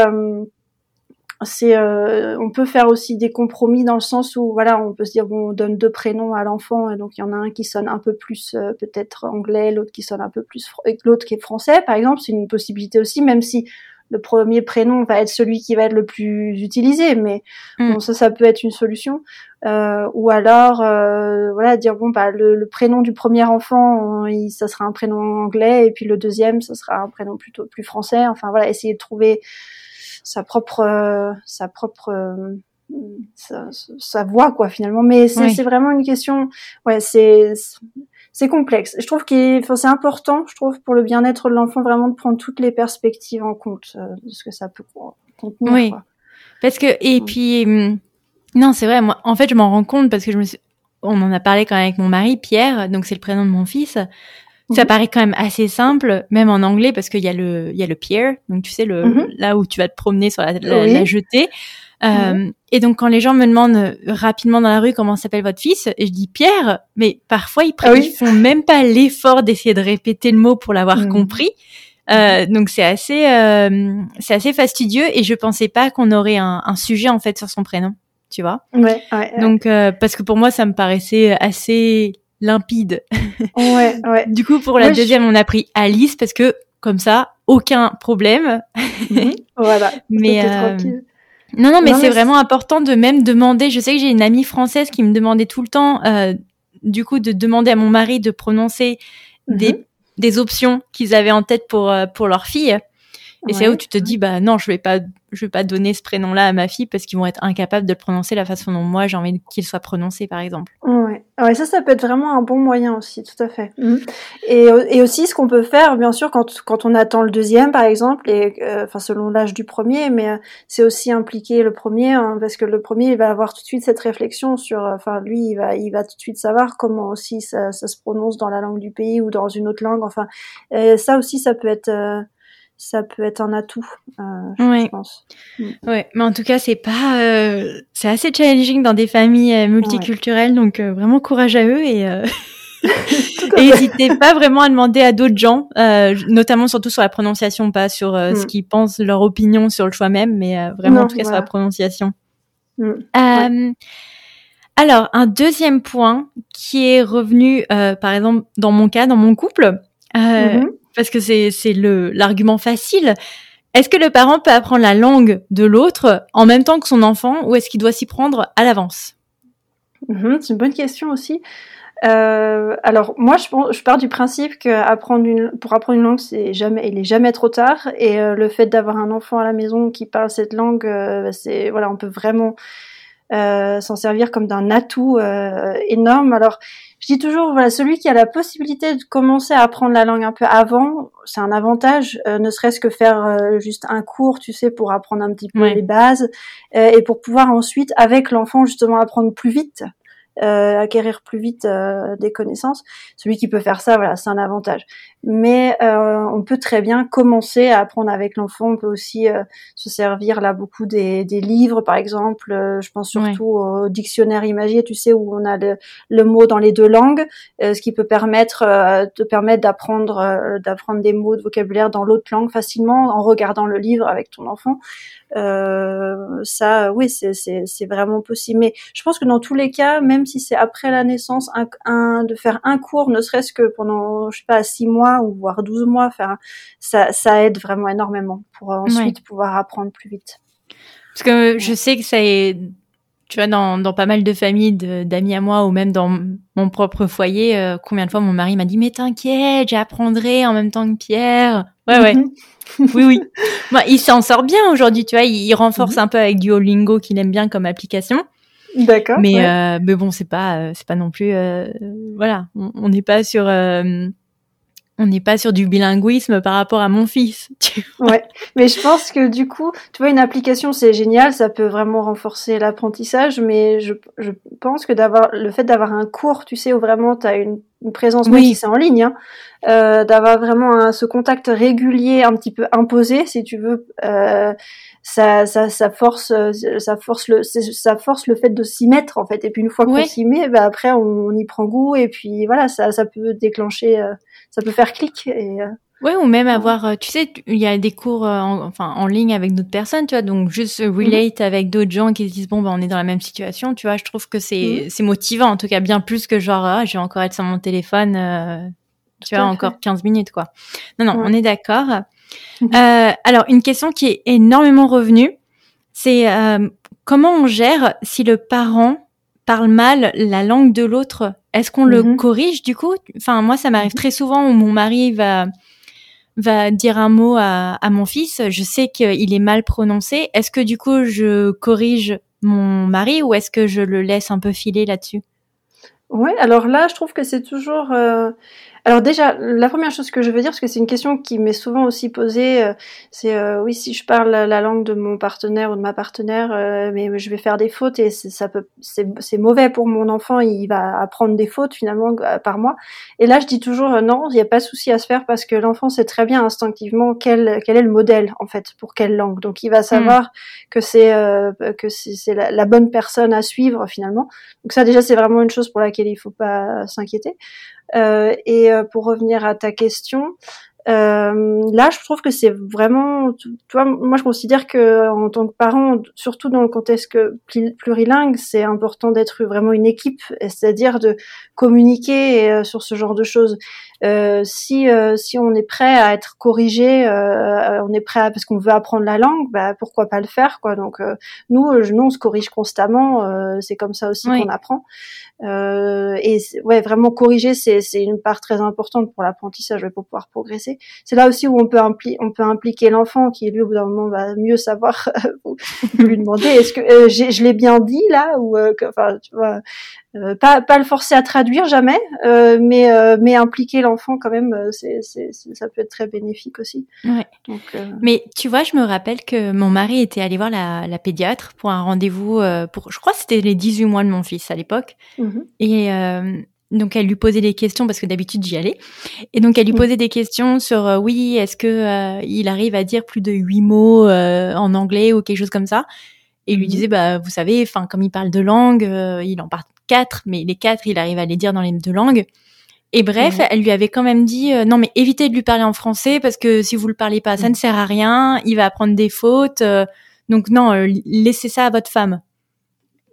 Speaker 2: c'est euh, on peut faire aussi des compromis dans le sens où voilà on peut se dire bon on donne deux prénoms à l'enfant et donc il y en a un qui sonne un peu plus euh, peut-être anglais l'autre qui sonne un peu plus l'autre qui est français par exemple c'est une possibilité aussi même si le premier prénom va être celui qui va être le plus utilisé mais mm. bon ça ça peut être une solution euh, ou alors voilà dire bon bah le, le, prénom du premier enfant il, ça sera un prénom anglais et puis le deuxième ça sera un prénom plutôt plus français enfin voilà essayer de trouver sa propre euh, sa propre euh, sa, sa, voix quoi finalement. Mais c'est vraiment une question ouais c'est c'est complexe. Je trouve qu'il c'est important je trouve pour le bien-être de l'enfant vraiment de prendre toutes les perspectives en compte euh, de ce que ça peut contenir
Speaker 1: oui. parce que et puis hum, non c'est vrai moi en fait je m'en rends compte parce que je me suis on en a parlé quand même avec mon mari Pierre donc c'est le prénom de mon fils ça mhm. paraît quand même assez simple, même en anglais, parce qu'il y a le, il y a le pier, donc tu sais le, mhm. là où tu vas te promener sur la, la, jetée. Euh, mhm. Et donc quand les gens me demandent euh, rapidement dans la rue comment s'appelle votre fils, et je dis Pierre, mais parfois ils, ah font même pas l'effort d'essayer de répéter le mot pour l'avoir compris. Euh, donc c'est assez, euh, c'est assez fastidieux et je pensais pas qu'on aurait un, un, sujet en fait sur son prénom, tu vois.
Speaker 2: Ouais. ouais
Speaker 1: donc euh, parce que pour moi ça me paraissait assez limpide.
Speaker 2: Ouais, ouais.
Speaker 1: du coup, pour la deuxième, on a pris Alice parce que comme ça, aucun problème.
Speaker 2: Mhm. voilà.
Speaker 1: mais euh... non, non, mais c'est vraiment important de même demander. Je sais que j'ai une amie française qui me demandait tout le temps, euh, du coup, de demander à mon mari de prononcer des, mhm. des options qu'ils avaient en tête pour euh, pour leur fille. Et c'est où tu te dis, bah non, je vais pas, je vais pas donner ce prénom-là à ma fille parce qu'ils vont être incapables de le prononcer la façon dont moi j'ai envie qu'il soit prononcé, par exemple.
Speaker 2: Ouais. ouais, ça, ça peut être vraiment un bon moyen aussi, tout à fait. Mhm. Et, et aussi, ce qu'on peut faire, bien sûr, quand, quand on attend le deuxième, par exemple, et euh, enfin selon l'âge du premier, mais euh, c'est aussi impliquer le premier, hein, parce que le premier, il va avoir tout de suite cette réflexion sur, euh, enfin lui, il va, il va tout de suite savoir comment aussi ça, ça se prononce dans la langue du pays ou dans une autre langue. Enfin, ça aussi, ça peut être ça peut être un atout, euh, je pense.
Speaker 1: Mm. Ouais, mais en tout cas, c'est pas, euh, c'est assez challenging dans des familles euh, multiculturelles, donc euh, vraiment courage à eux et. n'hésitez pas vraiment à demander à d'autres gens, notamment surtout sur la prononciation, pas sur ce mm. qu'ils pensent, leur opinion sur le choix même, mais vraiment en tout cas sur la prononciation. Mm. Alors, un deuxième point qui est revenu, par exemple, dans mon cas, dans mon couple, mm-hmm parce que c'est le l'argument facile. Est-ce que le parent peut apprendre la langue de l'autre en même temps que son enfant ou est-ce qu'il doit s'y prendre à l'avance?
Speaker 2: Mhm, C'est une bonne question aussi. Euh, alors moi, je, je, pars du principe que apprendre une, pour apprendre une langue, c'est jamais, il est jamais trop tard. Et euh, le fait d'avoir un enfant à la maison qui parle cette langue, euh, c'est voilà, on peut vraiment euh, s'en servir comme d'un atout euh, énorme. Alors je dis toujours, voilà, celui qui a la possibilité de commencer à apprendre la langue un peu avant, c'est un avantage, euh, ne serait-ce que faire euh, juste un cours, tu sais, pour apprendre un petit peu les bases et pour pouvoir ensuite, avec l'enfant, justement, apprendre plus vite euh, acquérir plus vite euh, des connaissances. Celui qui peut faire ça, voilà, c'est un avantage. Mais euh, on peut très bien commencer à apprendre avec l'enfant. On peut aussi se servir là beaucoup des, des livres, par exemple. je pense surtout au dictionnaire imagier, tu sais, où on a le, le mot dans les deux langues, ce qui peut permettre te permettre d'apprendre d'apprendre des mots de vocabulaire dans l'autre langue facilement en regardant le livre avec ton enfant. Euh, ça, oui, c'est vraiment possible. Mais je pense que dans tous les cas, même si c'est après la naissance, un, de faire un cours, ne serait-ce que pendant, je sais pas, six mois ou voire 12 mois, ça, ça aide vraiment énormément pour ensuite pouvoir apprendre plus vite.
Speaker 1: Parce que je sais que ça est, tu vois, dans, dans pas mal de familles d'amis à moi ou même dans mon propre foyer, euh, combien de fois mon mari m'a dit mais t'inquiète, j'apprendrai en même temps que Pierre. Ouais ouais. Mhm. oui oui. Moi, il s'en sort bien aujourd'hui, tu vois, il, renforce mhm. un peu avec Duolingo qu'il aime bien comme application.
Speaker 2: D'accord.
Speaker 1: Mais euh, mais bon, c'est pas euh, c'est pas non plus voilà, on n'est pas sur on n'est pas sur du bilinguisme par rapport à mon fils.
Speaker 2: ouais, mais je pense que du coup, tu vois, une application c'est génial, ça peut vraiment renforcer l'apprentissage, mais je, je pense que d'avoir le fait d'avoir un cours, tu sais, où vraiment tu as une, présence, oui. si c'est en ligne, hein, euh, d'avoir vraiment ce contact régulier, un petit peu imposé, si tu veux, euh, ça, ça, ça force, ça force le, ça force le fait de s'y mettre en fait. Et puis une fois qu'on s'y met, bah, après on, y prend goût et puis voilà, ça, ça peut déclencher. Euh, ça peut faire clic. Et, euh,
Speaker 1: Ouais, ou même avoir, euh, tu sais, il y a des cours euh, en, enfin en ligne avec d'autres personnes, tu vois, donc juste relate avec d'autres gens qui se disent bon ben on est dans la même situation, tu vois, je trouve que c'est mhm. c'est motivant en tout cas bien plus que genre ah, je vais encore être sur mon téléphone, tu vois, encore 15 minutes quoi. Non non, on est d'accord. Mhm. alors une question qui est énormément revenue, c'est comment on gère si le parent parle mal la langue de l'autre? Est-ce qu'on le mhm. corrige du coup? Enfin, moi, ça m'arrive très souvent où mon mari va va dire un mot à, à mon fils. Je sais qu'il est mal prononcé. Est-ce que du coup, je corrige mon mari ou est-ce que je le laisse un peu filer là-dessus?
Speaker 2: Oui, alors là, je trouve que c'est toujours euh, alors déjà, la première chose que je veux dire, parce que c'est une question qui m'est souvent aussi posée, euh, c'est euh, oui, si je parle la langue de mon partenaire ou de ma partenaire, euh, mais je vais faire des fautes et ça peut, c'est mauvais pour mon enfant, il va apprendre des fautes finalement par moi. Et là, je dis toujours non, il n'y a pas de souci à se faire parce que l'enfant sait très bien instinctivement quel quel est le modèle en fait pour quelle langue. Donc il va hmm. savoir que c'est que c'est la, la, bonne personne à suivre finalement. Donc ça déjà c'est vraiment une chose pour laquelle il faut pas s'inquiéter. Euh, et euh, pour revenir à ta question, euh, là, je trouve que c'est vraiment, tu vois, moi je considère que en tant que parent, surtout dans le contexte plurilingue, c'est important d'être vraiment une équipe, c'est-à-dire de communiquer sur ce genre de choses. Euh, si si on est prêt à être corrigé, euh, on est prêt à, parce qu'on veut apprendre la langue, bah pourquoi pas le faire quoi. Donc nous, nous on se corrige constamment, c'est comme ça aussi qu'on apprend. Euh, et ouais, vraiment corriger, c'est une part très importante pour l'apprentissage, pour pouvoir progresser. C'est là aussi où on peut, on peut impliquer l'enfant qui, lui, au bout d'un moment, va mieux savoir lui demander est-ce que euh, je l'ai bien dit là ou euh, enfin, tu vois, euh, pas, pas le forcer à traduire jamais, euh, mais, euh, mais impliquer l'enfant quand même, c'est, ça peut être très bénéfique aussi.
Speaker 1: Ouais. Donc, mais tu vois, je me rappelle que mon mari était allé voir la, la pédiatre pour un rendez-vous pour, je crois, que c'était les 18 mois de mon fils à l'époque, mm-hmm. et donc elle lui posait des questions parce que d'habitude j'y allais. Et donc elle lui mm. posait des questions sur oui, est-ce que il arrive à dire plus de huit mots en anglais ou quelque chose comme ça. Et il lui mm-hmm. disait bah vous savez, enfin comme il parle de langue, il en parle quatre, mais les quatre, il arrive à les dire dans les deux langues. Et bref, elle lui avait quand même dit euh, non mais évitez de lui parler en français parce que si vous le parlez pas, ça ne sert à rien, il va apprendre des fautes. Euh, donc non, euh, laissez ça à votre femme.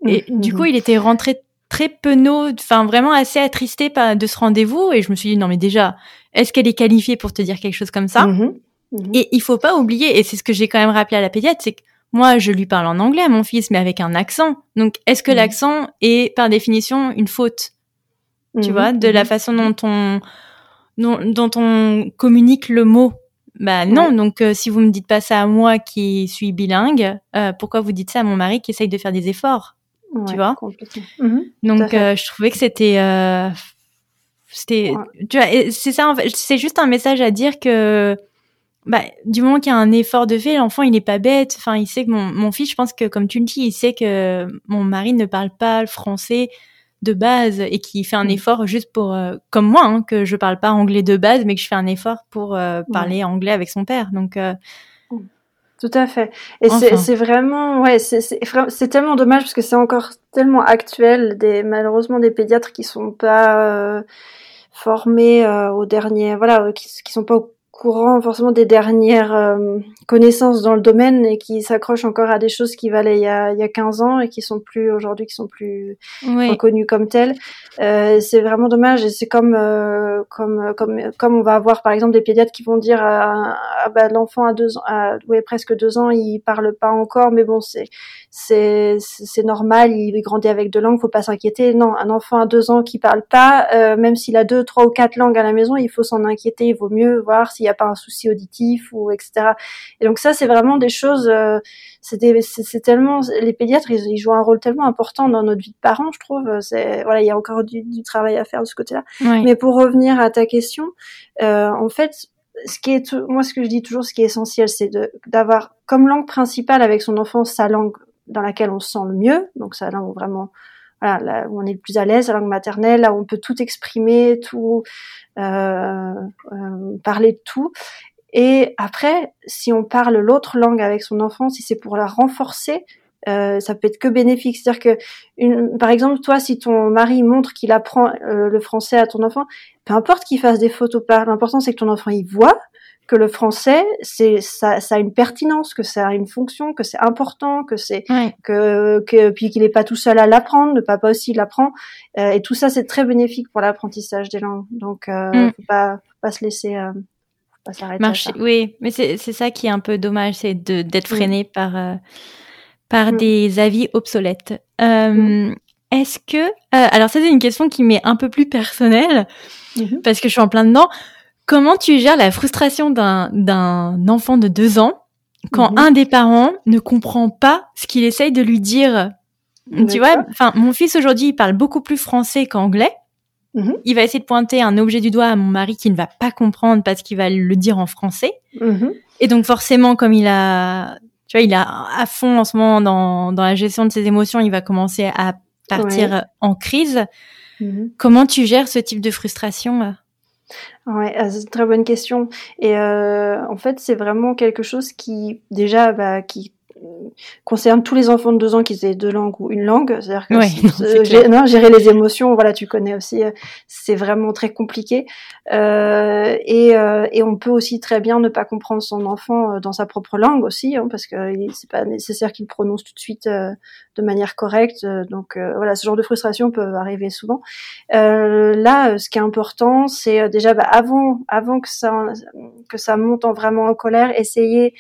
Speaker 1: Et du coup, il était rentré très penaud, enfin vraiment assez attristé de ce rendez-vous et je me suis dit non mais déjà, est-ce qu'elle est qualifiée pour te dire quelque chose comme ça? Mm-hmm. Mm-hmm. Et il faut pas oublier et c'est ce que j'ai quand même rappelé à la pédiatre, c'est que moi, je lui parle en anglais à mon fils, mais avec un accent. Donc, est-ce que mm. l'accent est par définition une faute? Tu mm-hmm. vois, de la mm-hmm. façon dont on dont, on communique le mot. Bah non. Donc, euh, si vous me dites pas ça à moi qui suis bilingue, euh, pourquoi vous dites ça à mon mari qui essaye de faire des efforts? Tu vois mm-hmm. Donc, euh, je trouvais que c'était c'était, tu vois, c'est ça. En fait, c'est juste un message à dire que, bah, du moment qu'il y a un effort de fait, l'enfant il est pas bête. Enfin, il sait que mon, mon fils, je pense que comme tu le dis, il sait que mon mari ne parle pas le français de base et qui fait un mm. effort juste pour, euh, comme moi, hein, que je parle pas anglais de base, mais que je fais un effort pour euh, parler anglais avec son père. Donc euh.
Speaker 2: Tout à fait. Et c'est vraiment, ouais, c'est tellement dommage parce que c'est encore tellement actuel. Des, malheureusement, des pédiatres qui sont pas formés aux derniers, voilà, qui, qui sont pas au courant forcément des dernières euh, connaissances dans le domaine et qui s'accrochent encore à des choses qui valaient il y a, il y a 15 ans et qui sont plus aujourd'hui qui sont plus reconnues comme telles. Euh, c'est vraiment dommage et c'est comme euh, comme comme comme on va avoir par exemple des pédiatres qui vont dire ah, bah, l'enfant à deux ans à, ouais, presque deux ans il parle pas encore mais bon c'est c'est c'est normal il grandit avec deux langues faut pas s'inquiéter. Non un enfant à deux ans qui parle pas même s'il a deux trois ou quatre langues à la maison il faut s'en inquiéter il vaut mieux voir s'il y a pas un souci auditif ou etc. Et donc ça, c'est vraiment des choses. Euh, c'est tellement les pédiatres, ils, jouent un rôle tellement important dans notre vie de parents, je trouve. C'est voilà, il y a encore du, travail à faire de ce côté-là. Mais pour revenir à ta question, euh, en fait, ce qui est moi, ce que je dis toujours, ce qui est essentiel, c'est d'avoir comme langue principale avec son enfant sa langue dans laquelle on se sent le mieux, donc sa langue vraiment voilà, là où on est le plus à l'aise, la langue maternelle, là où on peut tout exprimer, tout euh, euh, parler de tout. Et après, si on parle l'autre langue avec son enfant, si c'est pour la renforcer, euh, ça peut être que bénéfique. C'est-à-dire que, une, par exemple, toi, si ton mari montre qu'il apprend euh, le français à ton enfant, peu importe qu'il fasse des fautes ou pas, l'important c'est que ton enfant y voit que le français, c'est ça, ça a une pertinence, que ça a une fonction, que c'est important, que c'est que, que puis qu'il n'est pas tout seul à l'apprendre, le papa aussi l'apprend, euh, et tout ça c'est très bénéfique pour l'apprentissage des langues. Donc, euh, mm. faut pas faut pas se laisser euh, pas s'arrêter.
Speaker 1: Oui, mais c'est c'est ça qui est un peu dommage, c'est de d'être mm. freiné par euh, par mm. des avis obsolètes. Euh, est-ce que alors ça c'est une question qui m'est un peu plus personnelle mm-hmm. parce que je suis en plein dedans. Comment tu gères la frustration d'un enfant de deux ans quand mhm. un des parents ne comprend pas ce qu'il essaye de lui dire? Tu vois, enfin, mon fils aujourd'hui, il parle beaucoup plus français qu'anglais. Mhm. Il va essayer de pointer un objet du doigt à mon mari qui ne va pas comprendre parce qu'il va le dire en français. Mhm. Et donc forcément, comme il a, tu vois, il a à fond en ce moment dans, dans la gestion de ses émotions, il va commencer à partir en crise. Comment tu gères ce type de frustration
Speaker 2: Ouais, ah, c'est une très bonne question. Et euh, en fait, c'est vraiment quelque chose qui, déjà, bah, qui concerne tous les enfants de deux ans qui aient deux langues ou une langue. C'est-à-dire que non, gérer les émotions, voilà, tu connais aussi, euh, c'est vraiment très compliqué. Euh, et, euh, et, on peut aussi très bien ne pas comprendre son enfant euh, dans sa propre langue aussi, hein, parce que c'est pas nécessaire qu'il prononce tout de suite de manière correcte. Donc voilà, ce genre de frustration peut arriver souvent. là, ce qui est important, c'est déjà bah, avant, avant que ça que ça monte en vraiment en colère, essayer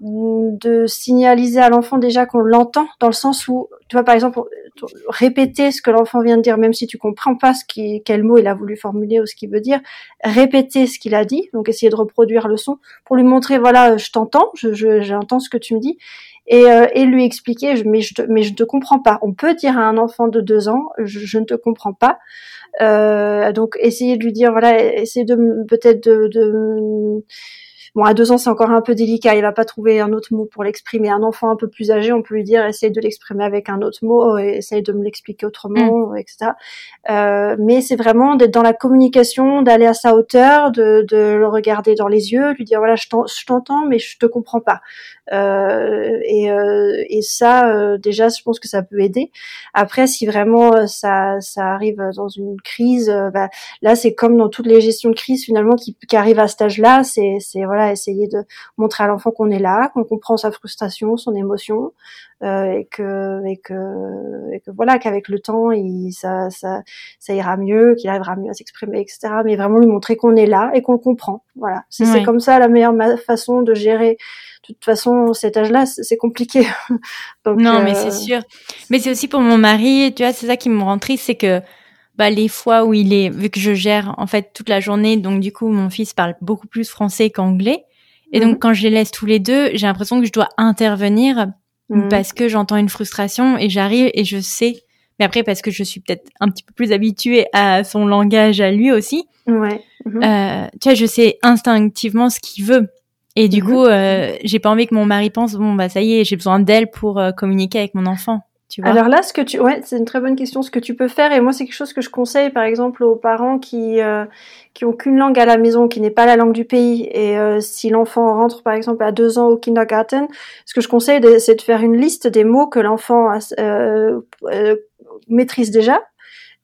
Speaker 2: de signaliser à l'enfant déjà qu'on l'entend dans le sens où tu vois par exemple répéter ce que l'enfant vient de dire même si tu comprends pas ce qui quel mot il a voulu formuler ou ce qu'il veut dire répéter ce qu'il a dit donc essayer de reproduire le son pour lui montrer voilà je t'entends je j'entends ce que tu me dis et, euh, et lui expliquer mais je te, mais je te comprends pas. On peut dire à un enfant de deux ans je, je ne te comprends pas. Euh, donc essayer de lui dire voilà essayer de peut-être de, de Bon, à deux ans, c'est encore un peu délicat. Il va pas trouver un autre mot pour l'exprimer. Un enfant un peu plus âgé, on peut lui dire, essaye de l'exprimer avec un autre mot, essaye de me l'expliquer autrement, mm. etc. Euh, mais c'est vraiment d'être dans la communication, d'aller à sa hauteur, de, de, le regarder dans les yeux, lui dire, voilà, je t'entends, mais je te comprends pas. Euh, et, euh, et, ça, euh, déjà, je pense que ça peut aider. Après, si vraiment euh, ça, ça arrive dans une crise, bah, là, c'est comme dans toutes les gestions de crise finalement qui, qui arrivent à cet âge-là, c'est, c'est voilà essayer de montrer à l'enfant qu'on est là, qu'on comprend sa frustration, son émotion, euh, et que et que et que voilà qu'avec le temps, il, ça, ça ça ira mieux, qu'il arrivera mieux à s'exprimer, etc. Mais vraiment lui montrer qu'on est là et qu'on le comprend. Voilà, c'est comme ça la meilleure façon de gérer de toute façon, cet âge-là, c'est compliqué.
Speaker 1: Donc, non, mais c'est euh, sûr. Mais c'est aussi pour mon mari, tu vois, c'est ça qui me rend triste, c'est que bah, les fois où il est, vu que je gère en fait toute la journée, donc du coup mon fils parle beaucoup plus français qu'anglais. Et donc mhm. quand je les laisse tous les deux, j'ai l'impression que je dois intervenir mhm. parce que j'entends une frustration et j'arrive et je sais mais après parce que je suis peut-être un petit peu plus habituée à son langage à lui aussi.
Speaker 2: Ouais. Mhm.
Speaker 1: Euh, tu vois, je sais instinctivement ce qu'il veut. Et du coup, euh, j'ai pas envie que mon mari pense bon bah ça y est, j'ai besoin d'elle pour euh, communiquer avec mon enfant.
Speaker 2: Alors là, ce que tu, ouais, c'est une très bonne question. Ce que tu peux faire, et moi, c'est quelque chose que je conseille, par exemple, aux parents qui euh, qui ont qu'une langue à la maison, qui n'est pas la langue du pays. Et euh, si l'enfant rentre, par exemple, à deux ans au kindergarten, ce que je conseille, c'est de faire une liste des mots que l'enfant euh, euh, maîtrise déjà.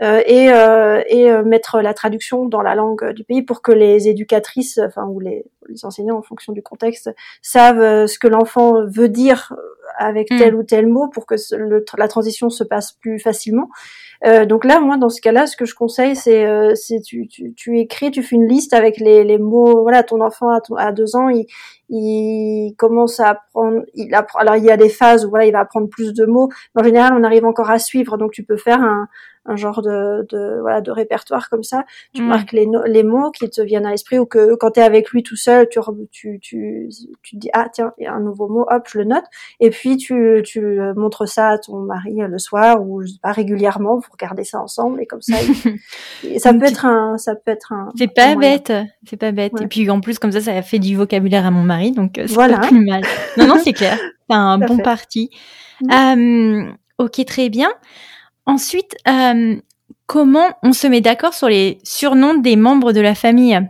Speaker 2: euh, et euh, et euh, mettre la traduction dans la langue du pays pour que les éducatrices, enfin ou les, les enseignants en fonction du contexte, savent euh, ce que l'enfant veut dire avec
Speaker 1: Mm.
Speaker 2: tel ou tel mot pour que le, la transition se passe plus facilement. Euh, donc là, moi, dans ce cas-là, ce que je conseille, c'est euh, tu, tu, tu écris, tu fais une liste avec les, les mots. Voilà, ton enfant à deux ans, il, il commence à apprendre. Il apprend, alors il y a des phases où voilà, il va apprendre plus de mots. Mais en général, on arrive encore à suivre. Donc tu peux faire un, un genre de, de voilà de répertoire comme ça. Tu marques les, no- les mots qui te viennent à l'esprit ou que quand tu es avec lui tout seul, tu, tu, tu, tu dis ah tiens, il y a un nouveau mot, hop, je le note. Et puis tu, tu euh, montres ça à ton mari euh, le soir ou je sais pas régulièrement, vous regardez ça ensemble et comme ça, et ça peut être un, ça peut être un.
Speaker 1: C'est pas bête, c'est pas bête. Et puis en plus comme ça, ça a fait du vocabulaire à mon mari, donc euh, c'est
Speaker 2: Voilà.
Speaker 1: pas plus mal. Non non, c'est clair, c'est un bon
Speaker 2: fait.
Speaker 1: parti.
Speaker 2: Mm.
Speaker 1: Euh, ok, très bien. Ensuite, euh, comment on se met d'accord sur les surnoms des membres de la famille?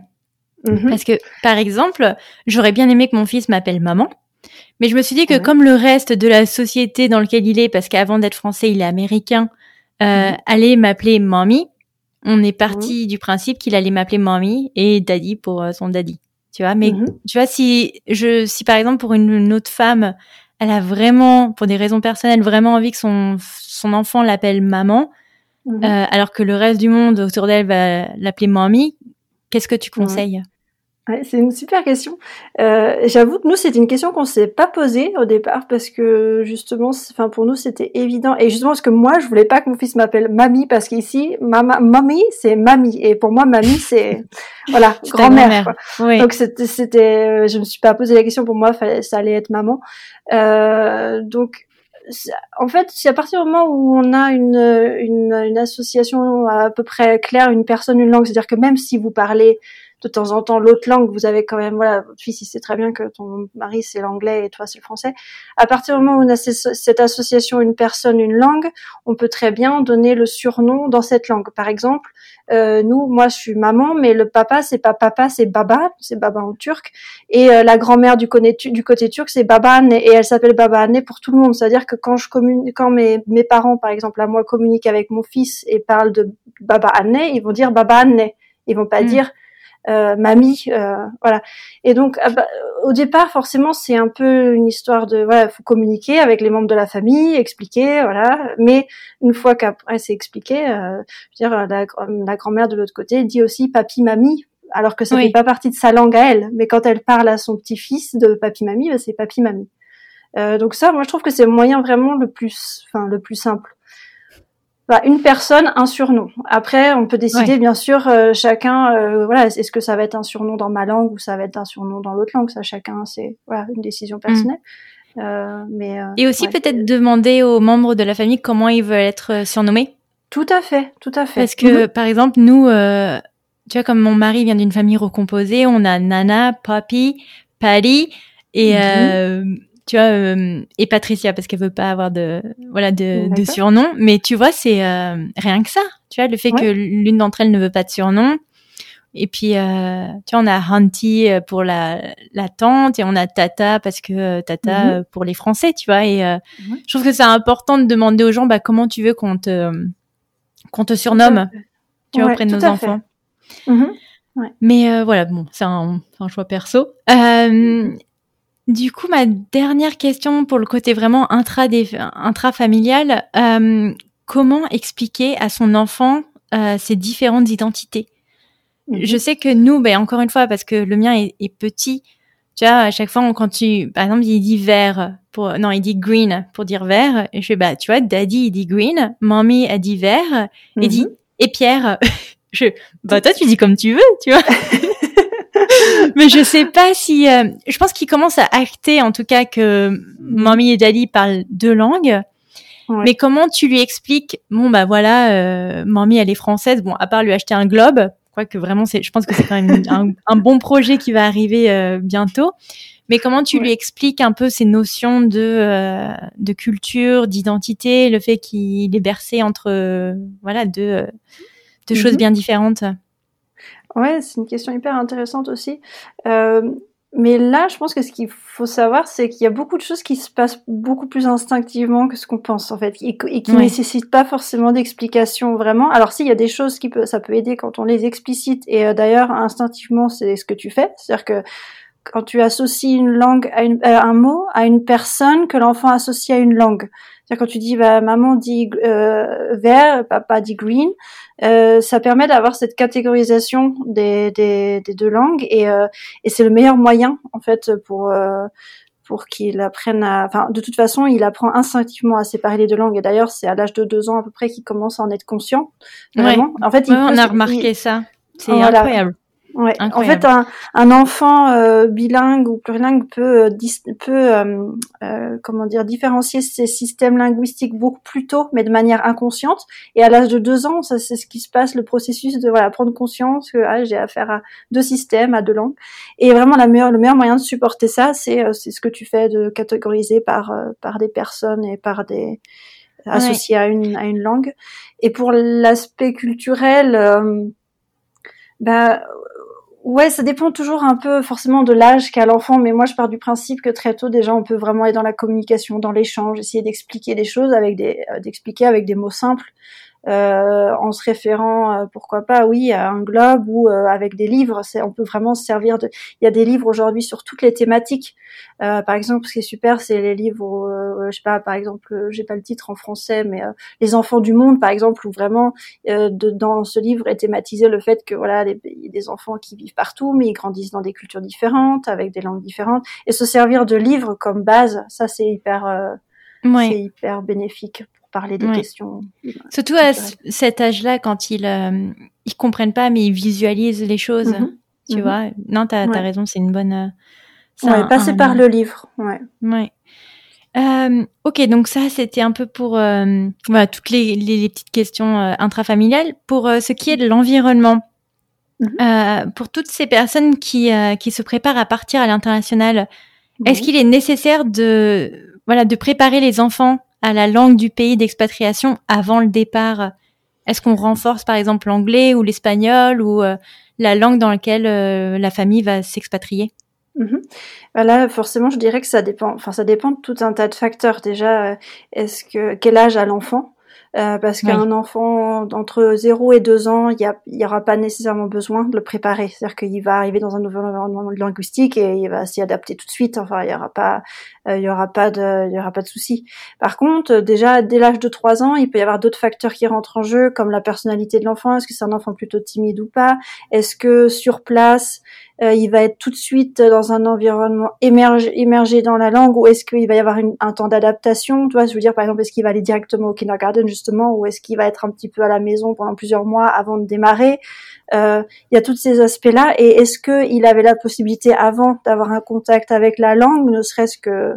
Speaker 2: Mhm.
Speaker 1: Parce que par exemple, j'aurais bien aimé que mon fils m'appelle maman. Mais je me suis dit que
Speaker 2: Ouais.
Speaker 1: comme le reste de la société dans lequel il est, parce qu'avant d'être français, il est américain, euh,
Speaker 2: Mhm.
Speaker 1: allait m'appeler mamie, on est parti du principe qu'il allait m'appeler mamie et daddy pour euh, son daddy. Tu vois, mais tu vois si je si par exemple pour une, une autre femme, elle a vraiment pour des raisons personnelles vraiment envie que son son enfant l'appelle maman,
Speaker 2: Mhm.
Speaker 1: euh, alors que le reste du monde autour d'elle va l'appeler mamie, qu'est-ce que tu conseilles?
Speaker 2: Ouais, c'est une super question. Euh, J'avoue que nous, c'était une question qu'on s'est pas posée au départ parce que justement, c'est- enfin pour nous, c'était évident. Et justement, parce que moi, je voulais pas que mon fils m'appelle mamie parce qu'ici, mama, mamie, c'est mamie. Et pour moi, mamie, c'est voilà,
Speaker 1: C'est
Speaker 2: grand-mère.
Speaker 1: Oui.
Speaker 2: Donc c'était, euh, je me suis pas posé la question. Pour moi, fallait, ça allait être maman. Euh, donc, c'est- en fait, c'est à partir du moment où on a une, une, une association à peu près claire, une personne, une langue, c'est-à-dire que même si vous parlez de temps en temps l'autre langue, vous avez quand même, voilà, votre fils, il sait très bien que ton mari, c'est l'anglais et toi, c'est le français. À partir du moment où on a ce- cette association, une personne, une langue, on peut très bien donner le surnom dans cette langue. Par exemple, euh, nous, moi, je suis maman, mais le papa, c'est pas papa, c'est baba, c'est baba en turc. Et euh, la grand-mère du, côté tu- du côté turc, c'est babaanne, et elle s'appelle babaanne pour tout le monde. C'est-à-dire que quand je communique, quand mes, mes parents, par exemple, à moi, communiquent avec mon fils et parlent de babaanne, ils vont dire babaanne. Ils vont pas
Speaker 1: Mm.
Speaker 2: dire euh, mamie, euh, voilà. Et donc, ah bah, au départ, forcément, c'est un peu une histoire de, voilà, faut communiquer avec les membres de la famille, expliquer, voilà. Mais une fois qu'après c'est expliqué, euh, je veux dire, la, la grand-mère de l'autre côté dit aussi papi, mamie, alors que ça
Speaker 1: Oui.
Speaker 2: fait pas partie de sa langue à elle. Mais quand elle parle à son petit-fils de papi, mamie, bah, c'est papi, mamie. Euh, donc ça, moi, je trouve que c'est le moyen vraiment le plus, enfin, le plus simple. Voilà, une personne, un surnom. Après, on peut décider,
Speaker 1: Ouais.
Speaker 2: bien sûr, euh, chacun, euh, voilà, est-ce que ça va être un surnom dans ma langue ou ça va être un surnom dans l'autre langue? Ça, chacun, c'est voilà une décision personnelle. Euh, mais euh,
Speaker 1: Et aussi
Speaker 2: ouais.
Speaker 1: peut-être demander aux membres de la famille comment ils veulent être euh, surnommés.
Speaker 2: tout à fait, tout à fait.
Speaker 1: Parce que,
Speaker 2: Mhm.
Speaker 1: par exemple, nous, euh, tu vois, comme mon mari vient d'une famille recomposée, on a Nana, Papi, Patty et
Speaker 2: Mhm.
Speaker 1: Tu vois euh, et Patricia parce qu'elle veut pas avoir de voilà de, de
Speaker 2: D'accord.
Speaker 1: surnom. Mais tu vois, c'est euh, rien que ça. Tu vois, le fait
Speaker 2: Ouais.
Speaker 1: que l'une d'entre elles ne veut pas de surnom. Et puis, euh, tu vois, on a Hunty euh, pour la, la tante et on a Tata parce que euh, Tata
Speaker 2: Mhm.
Speaker 1: euh, pour les Français, tu vois. Et euh,
Speaker 2: Mhm.
Speaker 1: je trouve que c'est important de demander aux gens bah, comment tu veux qu'on te qu'on te surnomme, tu vois,
Speaker 2: Ouais,
Speaker 1: auprès de nos enfants.
Speaker 2: Mhm.
Speaker 1: Mais euh, voilà, bon, c'est un, un choix perso. Euh, du coup, ma dernière question pour le côté vraiment intra intrafamilial, euh, comment expliquer à son enfant euh, ces différentes identités?
Speaker 2: Mhm.
Speaker 1: Je sais que nous, ben encore une fois, parce que le mien est, est petit, tu vois, à chaque fois, quand tu, par exemple, il dit vert pour, non, il dit green pour dire vert, et je fais, bah, tu vois, daddy, il dit green, mommy, a dit vert, et dit,
Speaker 2: Mhm.
Speaker 1: et Pierre, je, bah, toi, tu dis comme tu veux, tu vois. Mais je sais pas si, euh, je pense qu'il commence à acter, en tout cas, que mommy et daddy parlent deux langues. Mais comment tu lui expliques Bon bah voilà, euh, mamie elle est française. Bon, à part lui acheter un globe, quoique vraiment c'est, je pense que c'est quand même un, un, bon projet qui va arriver euh, bientôt. Mais comment tu lui expliques un peu ces notions de euh, de culture, d'identité, le fait qu'il est bercé entre euh, voilà deux deux choses mhm. bien différentes?
Speaker 2: Ouais, c'est une question hyper intéressante aussi. Euh, mais là, je pense que ce qu'il faut savoir, c'est qu'il y a beaucoup de choses qui se passent beaucoup plus instinctivement que ce qu'on pense, en fait, et, qui ne nécessitent pas forcément d'explication vraiment. Alors, si, il y a des choses qui peut, ça peut aider quand on les explicite, et euh, d'ailleurs, instinctivement, c'est ce que tu fais. C'est-à-dire que quand tu associes une langue à une, euh, un mot à une personne que l'enfant associe à une langue. Quand tu dis bah, maman dit euh, vert, papa dit green, euh, ça permet d'avoir cette catégorisation des, des, des deux langues et, euh, et c'est le meilleur moyen en fait pour euh, pour qu'il apprenne à. Enfin, de toute façon, il apprend instinctivement à séparer les deux langues. Et d'ailleurs, c'est à l'âge de deux ans à peu près qu'il commence à en être conscient. Vraiment. En fait,
Speaker 1: il on a remarqué ça. C'est incroyable.
Speaker 2: Ouais. En fait, un, un enfant euh, bilingue ou plurilingue peut, euh, peut euh, euh, comment dire, différencier ses systèmes linguistiques beaucoup plus tôt, mais de manière inconsciente. Et à l'âge de deux ans, ça c'est ce qui se passe, le processus de voilà prendre conscience que ah, j'ai affaire à deux systèmes, à deux langues. Et vraiment, la meilleure, le meilleur moyen de supporter ça, c'est c'est ce que tu fais de catégoriser par par des personnes et par des associés à une à une langue. Et pour l'aspect culturel. bah Ouais, ça dépend toujours un peu forcément de l'âge qu'a l'enfant, mais moi je pars du principe que très tôt déjà on peut vraiment aller dans la communication, dans l'échange, essayer d'expliquer des choses avec des, euh, d'expliquer avec des mots simples euh, en se référant, euh, pourquoi pas, oui, à un globe ou euh, avec des livres. C'est, on peut vraiment se servir de. Il y a des livres aujourd'hui sur toutes les thématiques. par exemple, ce qui est super, c'est les livres, je sais pas, par exemple, j'ai pas le titre en français, mais les enfants du monde, par exemple, où vraiment de, dans ce livre est thématisé le fait que voilà, il y a des enfants qui vivent partout, mais ils grandissent dans des cultures différentes, avec des langues différentes, et se servir de livres comme base, ça c'est hyper, c'est hyper bénéfique parler des questions.
Speaker 1: Surtout à cet âge-là, quand ils euh, ils comprennent pas, mais ils visualisent les choses. Mhm. Tu mhm. vois Non, t'as as raison, c'est une bonne.
Speaker 2: Euh, ouais, passer par le livre. Ouais.
Speaker 1: Ouais. Euh, ok, donc ça c'était un peu pour euh, voilà toutes les, les, petites questions euh, intrafamiliales. Pour ce qui est de l'environnement, mhm. pour toutes ces personnes qui qui se préparent à partir à l'international, est-ce qu'il est nécessaire de voilà de préparer les enfants à la langue du pays d'expatriation avant le départ Est-ce qu'on renforce par exemple l'anglais ou l'espagnol ou euh, la langue dans laquelle euh, la famille va s'expatrier?
Speaker 2: Bah Là, forcément, je dirais que ça dépend. Enfin, ça dépend de tout un tas de facteurs. Déjà, euh, est-ce que quel âge a l'enfant? Euh, parce qu'un enfant d'entre 0 et 2 ans, il n'y aura pas nécessairement besoin de le préparer. C'est-à-dire qu'il va arriver dans un nouvel environnement linguistique et il va s'y adapter tout de suite. Enfin, il n'y aura pas, euh, il y aura pas de, il y aura pas de souci. Par contre, déjà dès l'âge de 3 ans, il peut y avoir d'autres facteurs qui rentrent en jeu, comme la personnalité de l'enfant. Est-ce que c'est un enfant plutôt timide ou pas? Est-ce que sur place euh, il va être tout de suite dans un environnement émergé, émergé dans la langue ou est-ce qu'il va y avoir un temps d'adaptation Tu vois, je veux dire, par exemple, est-ce qu'il va aller directement au kindergarten justement ou est-ce qu'il va être un petit peu à la maison pendant plusieurs mois avant de démarrer? Euh, Il y a tous ces aspects-là et est-ce qu'il avait la possibilité avant d'avoir un contact avec la langue, ne serait-ce que euh,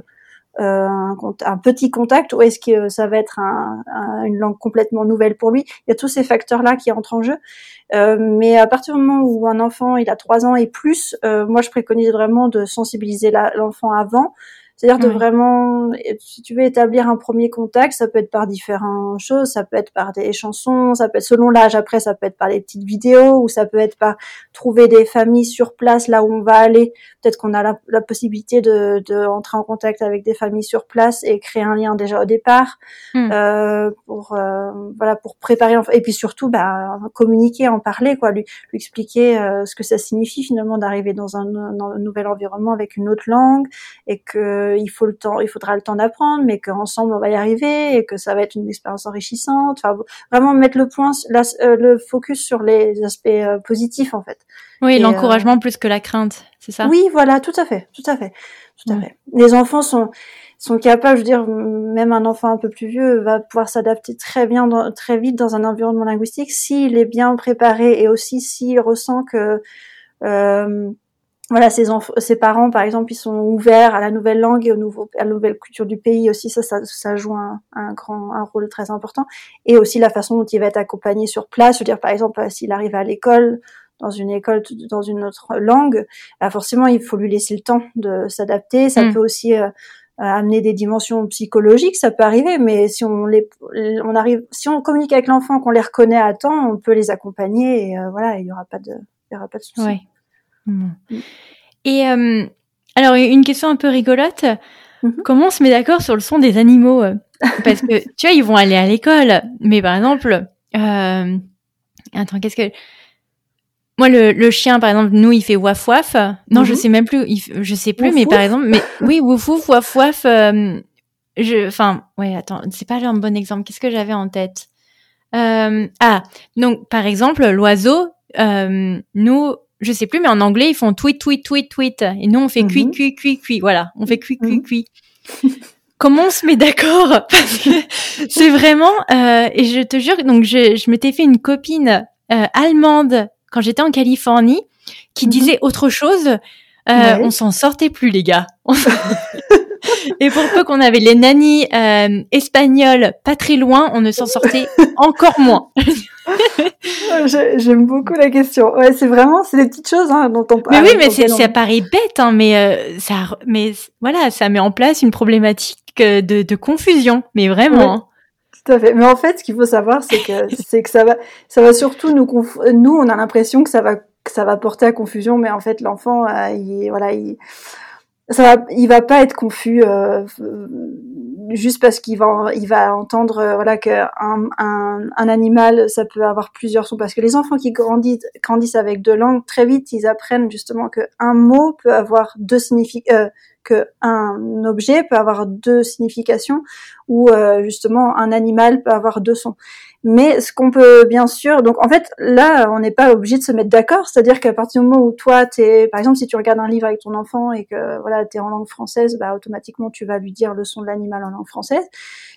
Speaker 2: un, un, petit contact ou est-ce que ça va être un, une langue complètement nouvelle pour lui? Il y a tous ces facteurs-là qui entrent en jeu. Euh, mais à partir du moment où un enfant il a trois ans et plus, euh, moi je préconise vraiment de sensibiliser l'enfant avant c'est-à-dire de vraiment, si tu veux établir un premier contact, ça peut être par différentes choses, ça peut être par des chansons, ça peut être selon l'âge. Après, ça peut être par des petites vidéos ou ça peut être par trouver des familles sur place là où on va aller. Peut-être qu'on a la, possibilité de, de entrer en contact avec des familles sur place et créer un lien déjà au départ hmm. euh, pour euh, voilà pour préparer et puis surtout bah, communiquer, en parler quoi, lui, lui expliquer euh, ce que ça signifie finalement d'arriver dans un, un nouvel environnement avec une autre langue et que il faut le temps, il faudra le temps d'apprendre, mais qu'ensemble on va y arriver et que ça va être une expérience enrichissante. Enfin, vraiment mettre le point, euh, le focus sur les aspects euh, positifs en fait.
Speaker 1: Oui, l'encouragement euh, plus que la crainte, c'est ça?
Speaker 2: Oui, voilà, tout à fait, tout à fait, tout à fait. Les enfants sont sont capables, je veux dire, même un enfant un peu plus vieux va pouvoir s'adapter très bien, très vite dans un environnement linguistique s'il est bien préparé et aussi s'il ressent que voilà, ses, ses parents, par exemple, ils sont ouverts à la nouvelle langue et au nouveau, à la nouvelle culture du pays aussi. Ça, ça, ça joue un, un, grand, un rôle très important. Et aussi la façon dont il va être accompagné sur place. Je veux dire, par exemple, s'il arrive à l'école, dans une école, dans une autre langue, bah forcément, il faut lui laisser le temps de s'adapter. Ça mm. peut aussi euh, amener des dimensions psychologiques, ça peut arriver. Mais si on les, on arrive, si on communique avec l'enfant, qu'on les reconnaît à temps, on peut les accompagner. Et euh, voilà, il y aura pas de, il y aura pas de souci.
Speaker 1: Mm. Et euh, alors, une question un peu rigolote. Mhm. Comment on se met d'accord sur le son des animaux euh? Parce que, tu vois, ils vont aller à l'école. Mais par exemple, euh... attends, qu'est-ce que... Moi, le, le, chien, par exemple, nous, il fait waf waf. Non, je mhm. sais même plus. je sais plus, mais par exemple, mais oui, wouf wouf, waf waf. Euh, je, enfin, ouais, attends, c'est pas un bon exemple. Qu'est-ce que j'avais en tête? Euh, Ah, donc, par exemple, l'oiseau, euh, nous, je sais plus, mais en anglais, ils font tweet, tweet, tweet, tweet. Et nous, on fait cui, cui, cui, cui. Voilà, on fait cui, cui, cui. Comment on se met d'accord? Parce que c'est vraiment... Euh, et je te jure, donc je, je m'étais fait une copine euh, allemande quand j'étais en Californie qui mhm. disait autre chose. Euh, On s'en sortait plus, les gars. Et pour peu qu'on avait les nannies euh, espagnoles pas très loin, on ne s'en sortait encore moins.
Speaker 2: J'aime beaucoup la question. Ouais, c'est vraiment, c'est des petites choses hein, dont on
Speaker 1: parle. Mais oui, mais c'est, ça paraît bête, hein, mais euh, ça, mais voilà, ça met en place une problématique de, de confusion, mais vraiment. Hein.
Speaker 2: Tout à fait. Mais en fait, ce qu'il faut savoir, c'est que c'est que ça va, ça va surtout nous nous, on a l'impression que ça va que ça va porter à confusion, mais en fait, l'enfant, euh, il, voilà, il ça va, il va pas être confus euh, juste parce qu'il va, il va entendre euh, voilà que un, un, animal ça peut avoir plusieurs sons. Parce que les enfants qui grandissent grandissent avec deux langues très vite ils apprennent justement que un mot peut avoir deux significations euh, que un objet peut avoir deux significations ou euh, justement un animal peut avoir deux sons. Mais ce qu'on peut bien sûr, donc en fait là, on n'est pas obligé de se mettre d'accord. C'est-à-dire qu'à partir du moment où toi, t'es, par exemple, si tu regardes un livre avec ton enfant et que voilà, t'es en langue française, bah automatiquement tu vas lui dire le son de l'animal en langue française.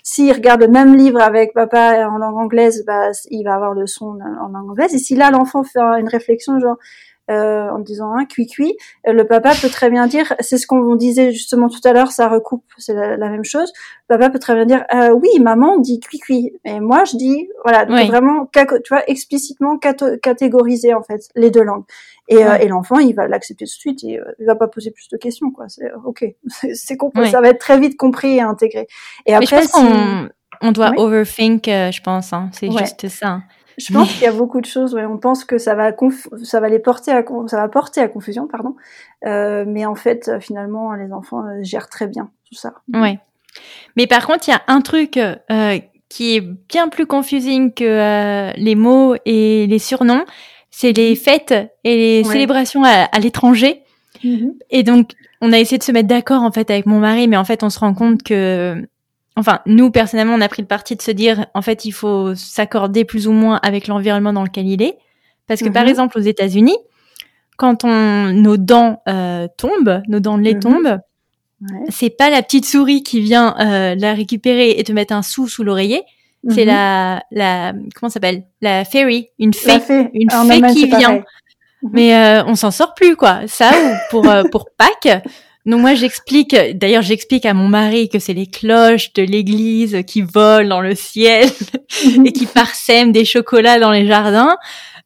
Speaker 2: S'il regarde le même livre avec papa en langue anglaise, bah il va avoir le son en langue anglaise. Et si là l'enfant fait une réflexion genre euh, en disant un hein, cuit cuit, euh, le papa peut très bien dire, c'est ce qu'on disait justement tout à l'heure, ça recoupe, c'est la, même chose. Le papa peut très bien dire, euh, oui, maman dit cuit cuit, et moi je dis, voilà, donc vraiment, tu vois, explicitement catégoriser en fait les deux langues. Et, euh, et l'enfant, il va l'accepter tout de suite, et, il va pas poser plus de questions, quoi. C'est ok, c'est compris, ça va être très vite compris et intégré.
Speaker 1: Et après, on, doit overthink, je pense, hein. c'est juste ça.
Speaker 2: Je pense qu'il y a beaucoup de choses. Ouais. On pense que ça va ça va les porter à ça va porter à confusion, pardon. Euh, mais en fait, euh, finalement, les enfants euh, gèrent très bien tout ça.
Speaker 1: Ouais. Mais par contre, il y a un truc euh, qui est bien plus confusing que euh, les mots et les surnoms. C'est les mhm. fêtes et les célébrations à, à l'étranger. Mhm. Et donc, on a essayé de se mettre d'accord en fait avec mon mari, mais en fait, on se rend compte que enfin, nous, personnellement, on a pris le parti de se dire, en fait, il faut s'accorder plus ou moins avec l'environnement dans lequel il est. Parce que, par mhm. exemple, aux États-Unis, quand on, nos dents euh, tombent, nos dents de lait mhm. tombent, c'est pas la petite souris qui vient euh, la récupérer et te mettre un sou sous l'oreiller. C'est mhm. la, la, comment s'appelle? La fairy, une fée, une fée qui vient. Mais euh, on s'en sort plus, quoi. Ça, ou pour, euh, pour Pâques, donc moi j'explique, d'ailleurs j'explique à mon mari que c'est les cloches de l'église qui volent dans le ciel et qui parsèment des chocolats dans les jardins.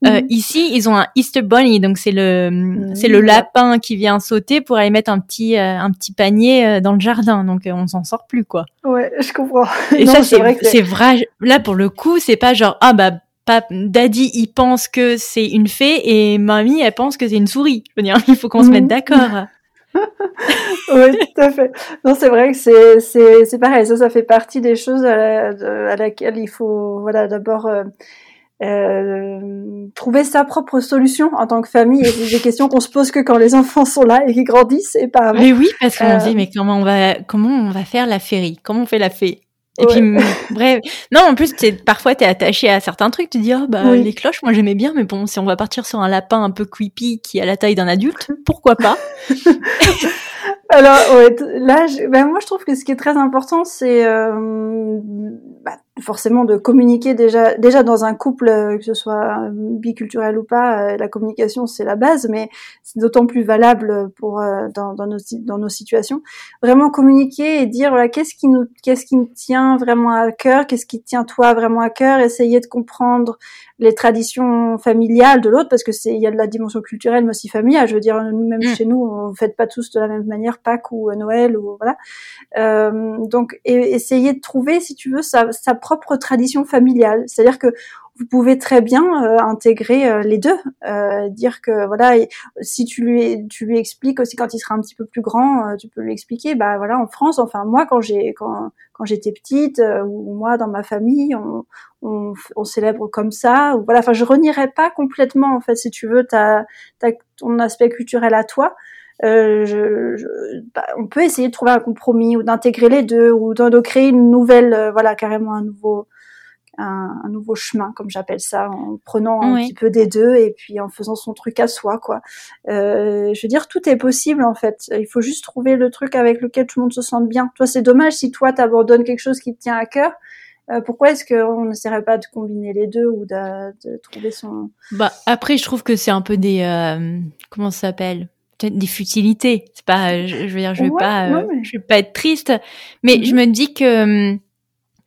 Speaker 1: Euh, mhm. ici, ils ont un Easter Bunny, donc c'est le c'est le lapin qui vient sauter pour aller mettre un petit euh, un petit panier euh, dans le jardin. Donc on s'en sort plus quoi.
Speaker 2: Ouais, je comprends.
Speaker 1: Et ça c'est vrai, c'est vrai. Là pour le coup, c'est pas genre ah bah pas Daddy il pense que c'est une fée et mamie elle pense que c'est une souris. Je veux dire, il faut qu'on se mette mhm. d'accord.
Speaker 2: Oui, tout à fait. Non, c'est vrai que c'est, c'est, c'est pareil. Ça, ça fait partie des choses à, à laquelle il faut, voilà, d'abord euh, euh, trouver sa propre solution en tant que famille. Et c'est des questions qu'on se pose que quand les enfants sont là et qu'ils grandissent et pas avant.
Speaker 1: Mais oui, parce qu'on se dit, euh, mais comment on va, comment on va faire la féerie? Comment on fait la fée? Et puis bref, non en plus es, parfois t'es attaché à certains trucs, tu dis oh bah les cloches moi j'aimais bien mais bon si on va partir sur un lapin un peu creepy qui a la taille d'un adulte, pourquoi pas?
Speaker 2: Alors ouais, là ben, moi je trouve que ce qui est très important c'est euh, bah, forcément de communiquer déjà déjà dans un couple euh, que ce soit biculturel ou pas la communication c'est la base mais c'est d'autant plus valable pour dans, dans, nos dans nos situations. Vraiment communiquer et dire voilà qu'est-ce qui nous qu'est-ce qui nous tient vraiment à cœur qu'est-ce qui tient toi vraiment à cœur essayer de comprendre les traditions familiales de l'autre parce que c'est il y a de la dimension culturelle mais aussi familiale. Je veux dire même mm. chez nous on ne fait pas tous de la même manière Pâques ou euh, Noël ou voilà. Euh, donc et, essayer de trouver si tu veux sa, sa propre tradition familiale. C'est-à-dire que vous pouvez très bien euh, intégrer euh, les deux, euh, dire que voilà, si tu lui tu lui expliques aussi quand il sera un petit peu plus grand, tu peux lui expliquer, bah voilà, en France, enfin moi quand j'ai quand quand j'étais petite ou moi dans ma famille, on, on, on, célèbre comme ça, ou voilà, enfin je renierai pas complètement en fait si tu veux ta, ton aspect culturel à toi. Euh, je, je, bah, on peut essayer de trouver un compromis ou d'intégrer les deux ou de, de créer une nouvelle, voilà, carrément un nouveau, un, un, nouveau chemin, comme j'appelle ça, en prenant un petit peu des deux et puis en faisant son truc à soi, quoi. Euh, je veux dire, tout est possible en fait. Il faut juste trouver le truc avec lequel tout le monde se sente bien. Toi, c'est dommage si toi t'abandonnes quelque chose qui te tient à cœur. Euh, pourquoi est-ce qu'on n'essaierait pas de combiner les deux ou de, de, trouver son
Speaker 1: Bah après, je trouve que c'est un peu des euh, comment ça s'appelle? Des futilités. C'est pas, je, veux dire, je vais pas, euh, je vais pas être triste, mais mm-hmm. je me dis que hum,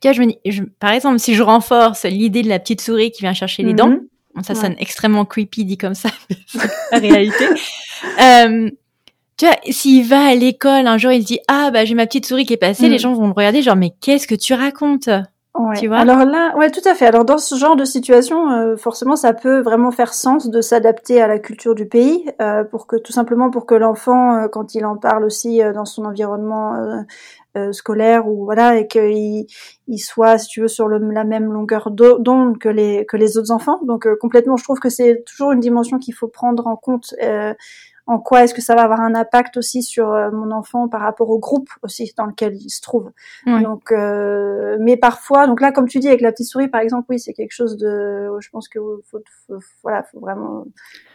Speaker 1: vois, je me dis, par exemple, si je renforce l'idée de la petite souris qui vient chercher les dents, mhm. ça sonne extrêmement creepy dit comme ça, c'est la réalité. euh, tu vois, s'il va à l'école un jour, il dit ah bah j'ai ma petite souris qui est passée, les mhm. gens vont le regarder genre mais qu'est-ce que tu racontes
Speaker 2: Ouais. Tu vois? Alors là, ouais, tout à fait. Alors dans ce genre de situation, euh, forcément, ça peut vraiment faire sens de s'adapter à la culture du pays, euh, pour que tout simplement pour que l'enfant, euh, quand il en parle aussi dans son environnement euh, scolaire ou voilà et qu'il il soit si tu veux sur le, la même longueur d'onde que les que les autres enfants. Donc euh, complètement je trouve que c'est toujours une dimension qu'il faut prendre en compte euh, en quoi est-ce que ça va avoir un impact aussi sur mon enfant par rapport au groupe aussi dans lequel il se trouve. Donc, mais parfois, donc là, comme tu dis avec la petite souris, par exemple, oui, c'est quelque chose de, je pense que faut, faut, voilà, faut vraiment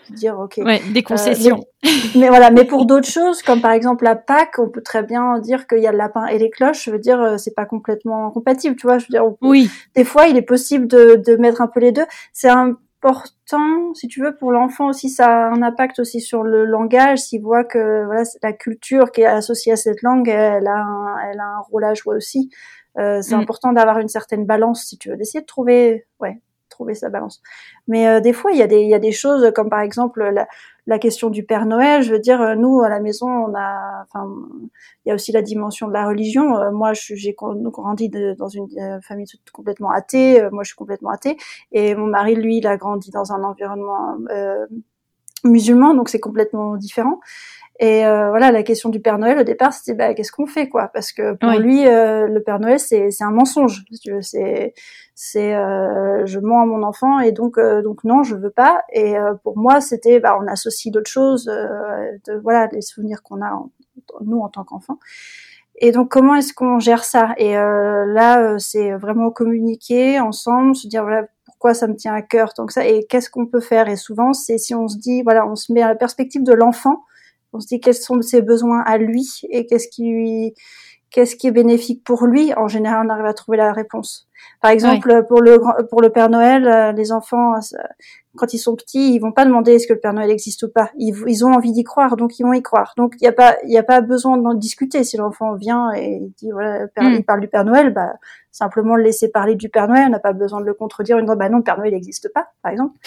Speaker 2: dire ok.
Speaker 1: Ouais, des concessions.
Speaker 2: Euh, mais, voilà, mais pour d'autres choses, comme par exemple la Pâques, on peut très bien dire qu'il y a le lapin et les cloches. Je veux dire, euh, c'est pas complètement compatible, tu vois. Je veux dire,
Speaker 1: oui.
Speaker 2: Des fois, il est possible de, de mettre un peu les deux. C'est important, si tu veux, pour l'enfant aussi, ça a un impact aussi sur le langage. S'il voit que voilà, la culture qui est associée à cette langue, elle a un, elle a un rôle à jouer aussi. Euh, c'est mm. important d'avoir une certaine balance, si tu veux, d'essayer de trouver, ouais, trouver sa balance. Mais euh, des fois, il y, a des, il y a des choses comme par exemple la, la question du Père Noël. Je veux dire, euh, nous à la maison, on a, enfin, il y a aussi la dimension de la religion. Euh, moi, j'ai grandi dans une famille complètement athée. moi, je suis complètement athée. Et mon mari, lui, il a grandi dans un environnement musulman, donc c'est complètement différent. Et euh, voilà, la question du Père Noël au départ, c'était bah, qu'est-ce qu'on fait quoi? Parce que pour lui, euh, le Père Noël, c'est c'est un mensonge. C'est c'est euh, je mens à mon enfant et donc donc non, je veux pas. Et pour moi, c'était bah, on associe d'autres choses, de voilà, les souvenirs qu'on a nous en tant qu'enfants. Et donc comment est-ce qu'on gère ça? Et là, c'est vraiment communiquer ensemble, se dire voilà pourquoi ça me tient à cœur tant que ça? Et qu'est-ce qu'on peut faire? Et souvent, c'est si on se dit voilà, on se met à la perspective de l'enfant on se dit quels sont ses besoins à lui et qu'est-ce qui lui, qu'est-ce qui est bénéfique pour lui? En général, on arrive à trouver la réponse. Par exemple, pour le pour le Père Noël, euh, les enfants, euh, quand ils sont petits, ils vont pas demander est-ce que le Père Noël existe ou pas. Ils, ils ont envie d'y croire, donc ils vont y croire. Donc il y a pas il y a pas besoin d'en discuter. Si l'enfant vient et il dit voilà, Père, mm. il parle du Père Noël, bah simplement le laisser parler du Père Noël. On n'a pas besoin de le contredire. Une bah non, le Père Noël n'existe pas, par exemple.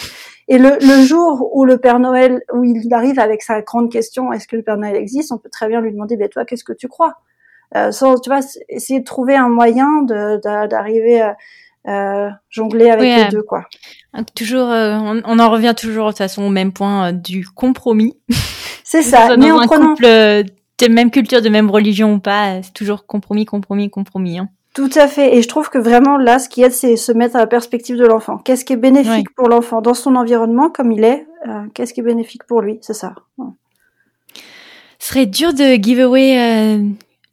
Speaker 2: Et le, le jour où le Père Noël, où il arrive avec sa grande question, est-ce que le Père Noël existe, on peut très bien lui demander, ben toi, qu'est-ce que tu crois? Sans, tu vois, essayer de trouver un moyen d'arriver à euh, jongler avec les deux, quoi.
Speaker 1: Toujours, euh, on, en revient toujours de toute façon au même point euh, du compromis.
Speaker 2: C'est ça.
Speaker 1: mais en un prenant... couple de même culture, de même religion ou pas, c'est toujours compromis, compromis, compromis. Hein.
Speaker 2: Tout à fait. Et je trouve que vraiment là, ce qui aide, c'est se mettre à la perspective de l'enfant. Qu'est-ce qui est bénéfique pour l'enfant dans son environnement comme il est euh, Qu'est-ce qui est bénéfique pour lui C'est ça.
Speaker 1: Ce serait dur de give away euh,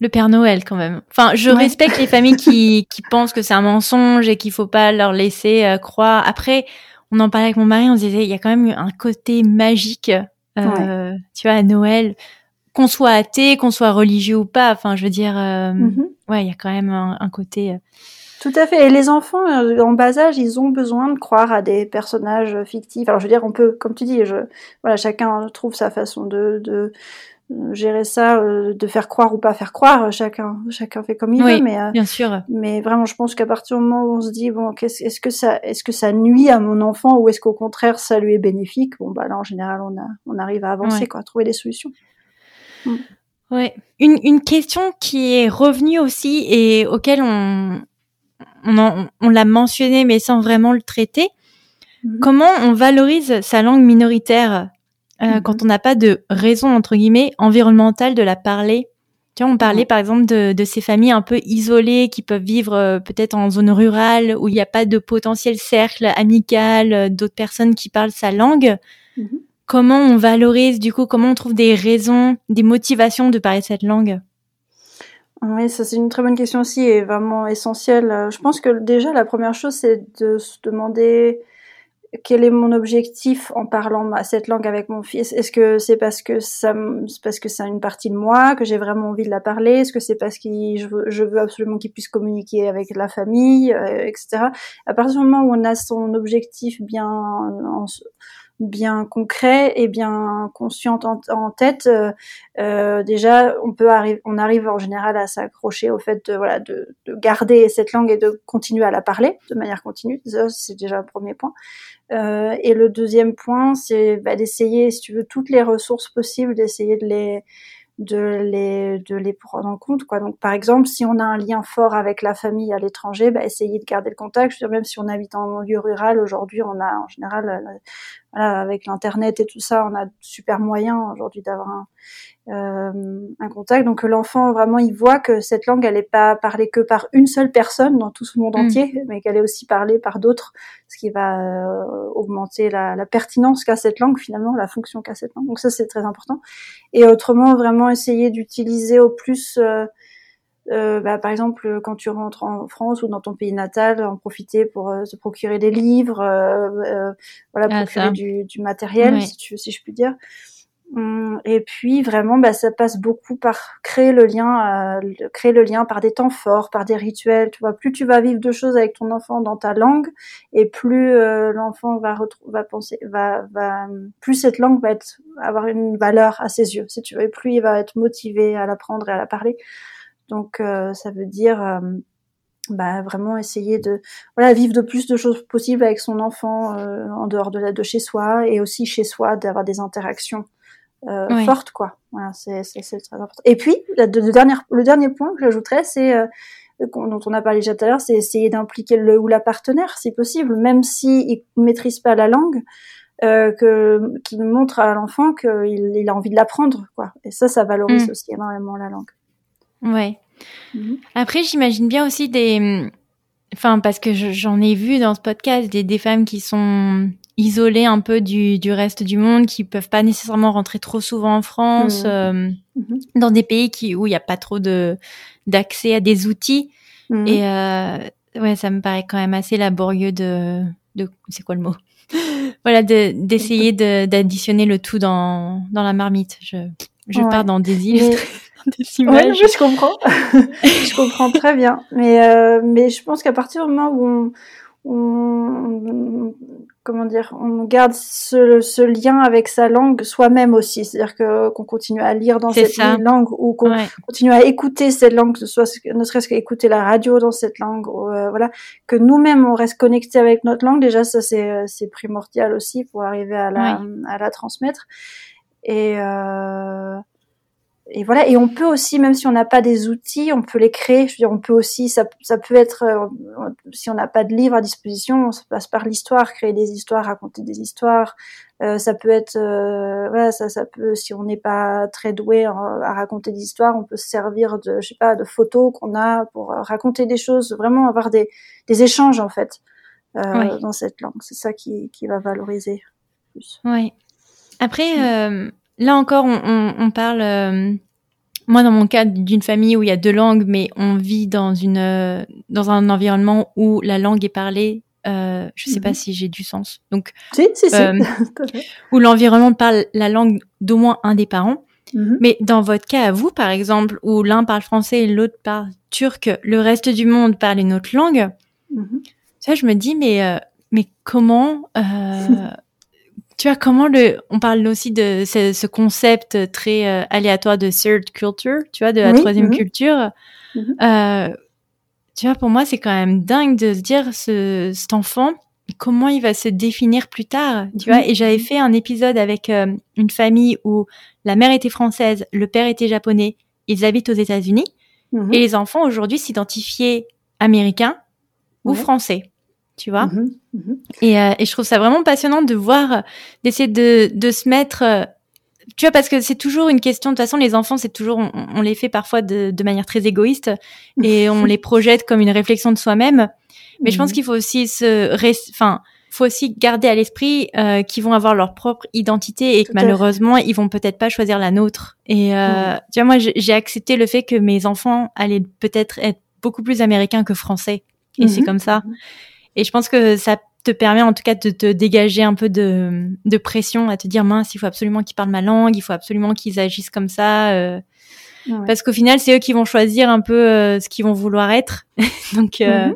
Speaker 1: le Père Noël quand même. Enfin, je respecte les familles qui, qui pensent que c'est un mensonge et qu'il faut pas leur laisser euh, croire. Après, on en parlait avec mon mari, on se disait il y a quand même un côté magique, euh, tu vois, à Noël qu'on soit athée, qu'on soit religieux ou pas. Enfin, je veux dire, euh, mhm. ouais, il y a quand même un, côté. Euh,
Speaker 2: Tout à fait. Et les enfants en bas âge, ils ont besoin de croire à des personnages fictifs. Alors je veux dire, on peut, comme tu dis, je, voilà, chacun trouve sa façon de, de gérer ça, euh, de faire croire ou pas faire croire, chacun, chacun fait comme il
Speaker 1: veut.
Speaker 2: Mais
Speaker 1: euh, bien sûr.
Speaker 2: Mais vraiment, je pense qu'à partir du moment où on se dit bon, est-ce que ça, est-ce que ça nuit à mon enfant ou est-ce qu'au contraire ça lui est bénéfique Bon bah là, en général, on a, on arrive à avancer, quoi, à trouver des solutions.
Speaker 1: Mm. Ouais. Une, une question qui est revenue aussi et auquel on, on, on l'a mentionné mais sans vraiment le traiter. Mm-hmm. Comment on valorise sa langue minoritaire? Euh, quand mhm. on n'a pas de raison entre guillemets environnementale de la parler. Tu vois, on parlait par exemple de, de, ces familles un peu isolées qui peuvent vivre euh, peut-être en zone rurale où il n'y a pas de potentiel cercle amical euh, d'autres personnes qui parlent sa langue. Mhm. Comment on valorise du coup Comment on trouve des raisons, des motivations de parler cette langue?
Speaker 2: Oui, ça c'est une très bonne question aussi et vraiment essentielle. Je pense que déjà la première chose c'est de se demander quel est mon objectif en parlant cette langue avec mon fils? Est-ce que c'est parce que ça, parce que c'est une partie de moi que j'ai vraiment envie de la parler? Est-ce que c'est parce que je veux, je veux absolument qu'il puisse communiquer avec la famille, euh, etc. À partir du moment où on a son objectif bien en, bien concret et bien consciente en, tête, euh, euh, déjà on peut arriver, on arrive en général à s'accrocher au fait de voilà de, de, garder cette langue et de continuer à la parler de manière continue. c'est déjà un premier point. Euh, et le deuxième point, c'est bah, d'essayer, si tu veux, toutes les ressources possibles, d'essayer de les de les de les prendre en compte quoi donc par exemple si on a un lien fort avec la famille à l'étranger bah, essayer de garder le contact je veux dire, même si on habite en milieu rural aujourd'hui on a en général voilà, avec l'internet et tout ça on a super moyens aujourd'hui d'avoir un, euh, un contact. Donc l'enfant vraiment il voit que cette langue elle est pas parlée que par une seule personne dans tout ce monde mm. entier mais qu'elle est aussi parlée par d'autres ce qui va euh, augmenter la, la pertinence qu'a cette langue finalement la fonction qu'a cette langue. Donc ça c'est très important. Et autrement vraiment essayer d'utiliser au plus euh, euh, bah, par exemple, quand tu rentres en France ou dans ton pays natal, en profiter pour euh, se procurer des livres, euh, voilà, ah, procurer du, du, matériel, si, tu, si je puis dire. Hum, et puis vraiment, bah, ça passe beaucoup par créer le lien, euh, créer le lien par des temps forts, par des rituels. Tu vois, plus tu vas vivre de choses avec ton enfant dans ta langue, et plus euh, l'enfant va va penser, va, va, plus cette langue va être avoir une valeur à ses yeux, si tu veux, et plus il va être motivé à l'apprendre et à la parler. Donc, euh, ça veut dire bah, vraiment essayer de voilà vivre de plus de choses possibles avec son enfant en dehors de, la, de chez soi et aussi chez soi d'avoir des interactions euh, forte, quoi. Voilà, c'est très important. Et puis, le, dernier, le dernier point que j'ajouterais, c'est euh, dont on a parlé déjà tout à l'heure, c'est essayer d'impliquer le ou la partenaire, si possible, même s'il ne maîtrise pas la langue, euh, que qu'il montre à l'enfant qu'il il a envie de l'apprendre, quoi. Et ça, ça valorise mm. aussi énormément la langue.
Speaker 1: Ouais. Mhm. Après, j'imagine bien aussi des, enfin parce que j'en ai vu dans ce podcast des, des femmes qui sont isolés un peu du, du, reste du monde, qui peuvent pas nécessairement rentrer trop souvent en France, mmh. Euh, mmh. dans des pays qui où il n'y a pas trop de d'accès à des outils. Et euh, ouais, ça me paraît quand même assez laborieux de, de c'est quoi le mot? Voilà, de d'essayer de, d'additionner le tout dans dans la marmite. Je je pars dans des îles.
Speaker 2: des images. je comprends. je comprends très bien. Mais euh, mais je pense qu'à partir du moment où on on, comment dire, on garde ce, ce, lien avec sa langue soi-même aussi, c'est-à-dire que qu'on continue à lire dans cette langue ou qu'on continue à écouter cette langue, que soit ne serait-ce qu'écouter la radio dans cette langue, euh, voilà, que nous-mêmes on reste connecté avec notre langue. Déjà, ça c'est c'est primordial aussi pour arriver à la à la transmettre. Et euh, et voilà. Et on peut aussi, même si on n'a pas des outils, on peut les créer. Je veux dire, on peut aussi, ça, ça peut être, euh, si on n'a pas de livre à disposition, on se passe par l'histoire, créer des histoires, raconter des histoires. Euh, ça peut être, euh, voilà, ça, ça peut, si on n'est pas très doué à raconter des histoires, on peut se servir de, je sais pas, de photos qu'on a pour euh, raconter des choses, vraiment avoir des, des échanges en fait euh, dans cette langue. C'est ça qui, qui va valoriser plus.
Speaker 1: Oui. Après. Euh là encore, on, on, on parle. Euh, moi, dans mon cas, d'une famille où il y a deux langues, mais on vit dans une euh, dans un environnement où la langue est parlée. Euh, je sais pas mhm. si j'ai du sens. Donc,
Speaker 2: si, si, si.
Speaker 1: où l'environnement parle la langue d'au moins un des parents.
Speaker 2: Mhm.
Speaker 1: Mais dans votre cas, à vous, par exemple, où l'un parle français et l'autre parle turc, le reste du monde parle une autre langue,
Speaker 2: Mhm.
Speaker 1: ça, je me dis, mais, euh, mais comment, euh, tu vois, comment le, on parle aussi de ce, ce concept très euh, aléatoire de third culture, tu vois, de la
Speaker 2: Oui,
Speaker 1: troisième
Speaker 2: mhm.
Speaker 1: culture.
Speaker 2: Mhm.
Speaker 1: Euh, tu vois, pour moi, c'est quand même dingue de se dire, ce, cet enfant, comment il va se définir plus tard, tu vois. Et j'avais fait un épisode avec euh, une famille où la mère était française, le père était japonais, ils habitent aux États-Unis, et les enfants aujourd'hui s'identifiaient américains ou français, tu vois.
Speaker 2: Mhm. Mhm.
Speaker 1: Et, euh, et je trouve ça vraiment passionnant de voir, d'essayer de, de se mettre, euh, tu vois, parce que c'est toujours une question. De toute façon, les enfants, c'est toujours, on, on les fait parfois de, de manière très égoïste et on les projette comme une réflexion de soi-même. Mais je pense
Speaker 2: Mhm.
Speaker 1: qu'il faut aussi se, enfin, faut aussi garder à l'esprit euh, qu'ils vont avoir leur propre identité et que
Speaker 2: Tout
Speaker 1: malheureusement, ils vont peut-être pas choisir la nôtre. Et euh, tu vois, moi, j'ai accepté le fait que mes enfants allaient peut-être être beaucoup plus américains que français. Et c'est comme ça. Et je pense que ça te permet en tout cas de te dégager un peu de, de pression à te dire mince, il faut absolument qu'ils parlent ma langue, il faut absolument qu'ils agissent comme ça. euh,
Speaker 2: Ouais.
Speaker 1: parce qu'au final, c'est eux qui vont choisir un peu euh, ce qu'ils vont vouloir être. Donc, euh,
Speaker 2: Mhm.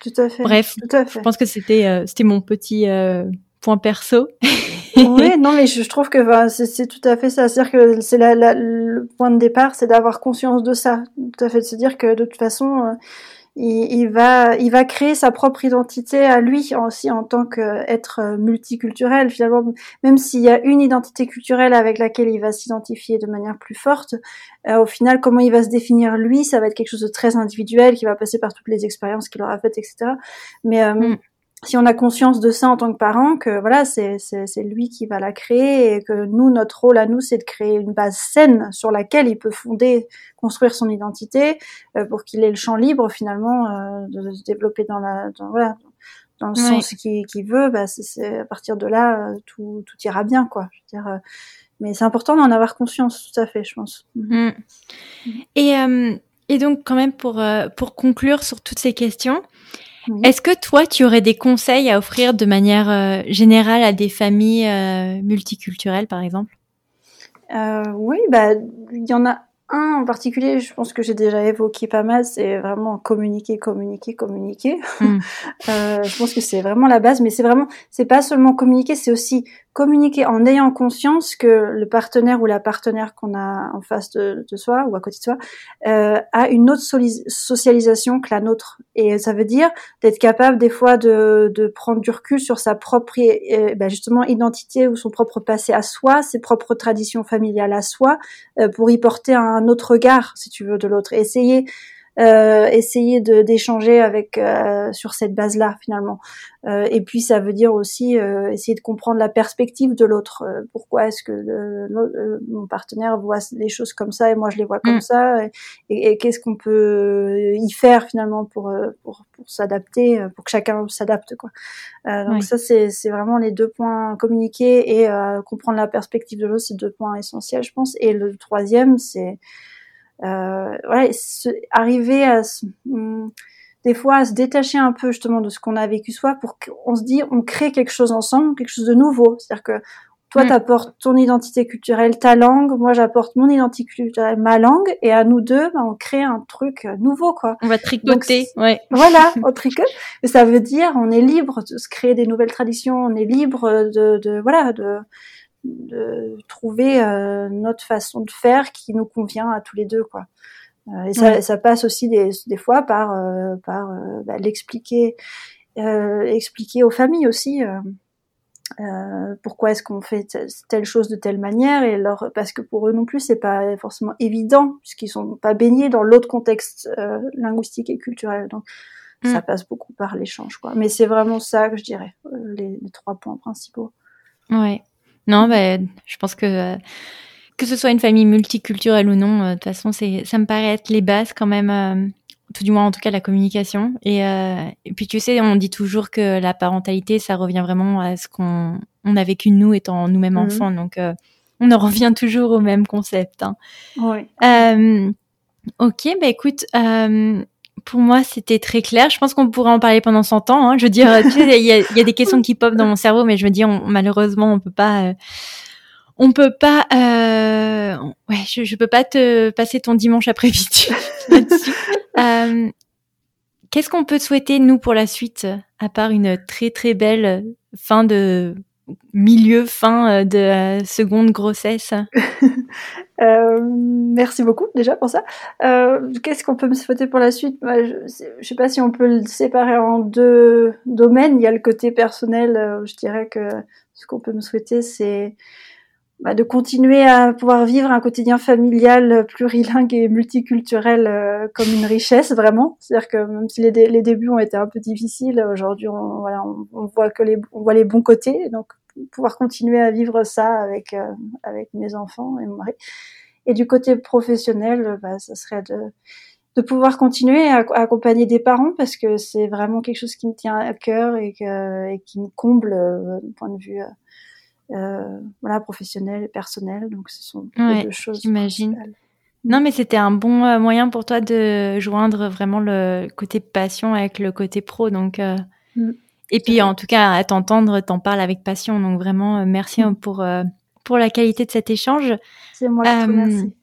Speaker 2: Tout à fait.
Speaker 1: bref,
Speaker 2: Tout à fait.
Speaker 1: je pense que c'était euh, c'était mon petit euh, point perso.
Speaker 2: oui, non, mais je, je trouve que enfin, c'est c'est tout à fait ça. C'est-à-dire que c'est la, la- le point de départ, c'est d'avoir conscience de ça. Tout à fait, de se dire que de toute façon, euh, il, il va, il va créer sa propre identité à lui aussi en tant qu'être euh, multiculturel. Finalement, même s'il y a une identité culturelle avec laquelle il va s'identifier de manière plus forte, euh, au final, comment il va se définir lui, ça va être quelque chose de très individuel qui va passer par toutes les expériences qu'il aura faites, etc. Mais euh,
Speaker 1: Mm.
Speaker 2: Si on a conscience de ça en tant que parent, que voilà, c'est lui qui va la créer et que nous, notre rôle à nous, c'est de créer une base saine sur laquelle il peut fonder, construire son identité euh, pour qu'il ait le champ libre finalement euh, de, de se développer dans la, dans, voilà, dans le sens qu'il qu'il veut. Bah, c'est- à partir de là, euh, tout tout ira bien, quoi. Je veux dire, euh, mais c'est important d'en avoir conscience, tout à fait, je pense. Mhm.
Speaker 1: Mm. Et, euh, et donc, quand même, pour, euh, pour conclure sur toutes ces questions, Est-ce que toi, tu aurais des conseils à offrir de manière euh, générale à des familles euh, multiculturelles, par exemple?
Speaker 2: Euh, oui, bah, il y en a un en particulier, je pense que j'ai déjà évoqué pas mal, c'est vraiment communiquer, communiquer, communiquer.
Speaker 1: Mm.
Speaker 2: Euh, je pense que c'est vraiment la base, mais c'est vraiment, c'est pas seulement communiquer, c'est aussi communiquer en ayant conscience que le partenaire ou la partenaire qu'on a en face de, de soi ou à côté de soi euh, a une autre socialisation que la nôtre. Et ça veut dire d'être capable des fois de, de prendre du recul sur sa propre euh, ben justement identité ou son propre passé à soi, ses propres traditions familiales à soi, euh, pour y porter un autre regard, si tu veux, de l'autre. Essayer euh, essayer de d'échanger avec euh, sur cette base-là finalement. Euh, et puis ça veut dire aussi euh, essayer de comprendre la perspective de l'autre. Euh, pourquoi est-ce que le, le- euh, mon partenaire voit les choses comme ça et moi je les vois comme
Speaker 1: Mm.
Speaker 2: ça et, et- et qu'est-ce qu'on peut y faire finalement pour pour, pour s'adapter, pour que chacun s'adapte quoi. Euh, donc
Speaker 1: Oui.
Speaker 2: ça c'est c'est vraiment les deux points communiquer et euh, comprendre la perspective de l'autre, c'est deux points essentiels je pense. Et le troisième c'est euh, ouais, se- arriver à se- hum, des fois à se détacher un peu justement de ce qu'on a vécu soi pour qu'on se dit on crée quelque chose ensemble, quelque chose de nouveau. C'est-à-dire que toi
Speaker 1: Mm.
Speaker 2: t'apportes ton identité culturelle, ta langue, moi j'apporte mon identité culturelle, ma langue, et à nous deux, bah, on crée un truc euh, nouveau quoi.
Speaker 1: On va tricoter, ouais.
Speaker 2: Voilà, au tricote. Et ça veut dire on est libre de se créer des nouvelles traditions, on est libre de, de voilà de de trouver euh, notre façon de faire qui nous convient à tous les deux quoi. Euh, et ça,
Speaker 1: Ouais.
Speaker 2: ça passe aussi des, des fois par euh, par bah, l'expliquer expliquer aux familles aussi pourquoi est-ce qu'on fait te- telle chose de telle manière et leur parce que pour eux non plus c'est pas forcément évident puisqu'ils sont pas baignés dans l'autre contexte linguistique et culturel donc
Speaker 1: Mm.
Speaker 2: ça passe beaucoup par l'échange quoi mais c'est vraiment ça que je dirais les, les trois points principaux
Speaker 1: Ouais. Non, bah, je pense que euh, que ce soit une famille multiculturelle ou non, euh, de toute façon, c'est ça me paraît être les bases quand même, euh, tout du moins en tout cas la communication. Et, euh, et puis tu sais, on dit toujours que la parentalité, ça revient vraiment à ce qu'on on a vécu nous étant nous-mêmes
Speaker 2: Mhm.
Speaker 1: enfants, donc euh, on en revient toujours au même concept. Hein.
Speaker 2: oui
Speaker 1: Euh, ok, bah écoute, euh, pour moi c'était très clair. Je pense qu'on pourrait en parler pendant 100 ans. Hein. Je veux dire, tu il y y a des questions qui popent dans mon cerveau, mais je me dis, on, malheureusement, on peut pas, euh, on peut pas, euh, ouais, je, je peux pas te passer ton dimanche après-midi euh, Qu'est-ce qu'on peut souhaiter nous pour la suite, à part une très très belle fin de milieu, fin de seconde grossesse
Speaker 2: euh, Merci beaucoup déjà pour ça. Euh, Qu'est-ce qu'on peut me souhaiter pour la suite? Je ne sais pas si on peut le séparer en deux domaines. Il y a le côté personnel. Euh, je dirais que ce qu'on peut me souhaiter, c'est bah, de continuer à pouvoir vivre un quotidien familial plurilingue et multiculturel euh, comme une richesse vraiment. C'est-à-dire que même si les, les, débuts ont été un peu difficiles, aujourd'hui on, voilà, on, on, voit que les, on voit les bons côtés. Donc pouvoir continuer à vivre ça avec euh, avec mes enfants et mon mari. Et du côté professionnel, bah, ça serait de de pouvoir continuer à, accompagner des parents parce que c'est vraiment quelque chose qui me tient à cœur et, que, et qui me comble euh, du point de vue euh, euh, voilà, professionnel et personnel. Donc, ce sont deux choses.
Speaker 1: J'imagine. Non, mais c'était un bon euh, moyen pour toi de joindre vraiment le côté passion avec le côté pro. Donc, euh... mm. et puis en tout cas, à t'entendre, t'en parles avec passion. Donc vraiment, euh, merci mm. pour pour la qualité de cet échange.
Speaker 2: C'est moi qui te remercie.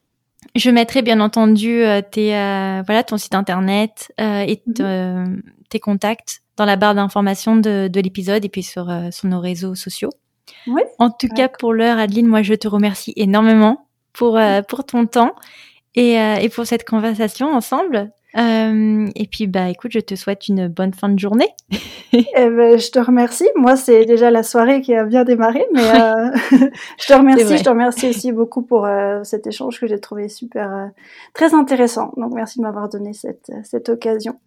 Speaker 1: Je mettrai bien entendu tes voilà ton site internet et mm tes contacts dans la barre d'information de, de l'épisode et puis sur sur nos réseaux sociaux.
Speaker 2: Oui.
Speaker 1: En tout cas, pour l'heure, Adeline, moi, je te remercie énormément pour, euh, pour ton temps et, euh, et pour cette conversation ensemble. Euh, et puis, bah, écoute, je te souhaite une bonne fin de journée.
Speaker 2: eh ben, je te remercie. Moi, c'est déjà la soirée qui a bien démarré, mais je te remercie. Je te remercie aussi beaucoup pour cet échange que j'ai trouvé super, très intéressant. Donc, merci de m'avoir donné cette, cette occasion.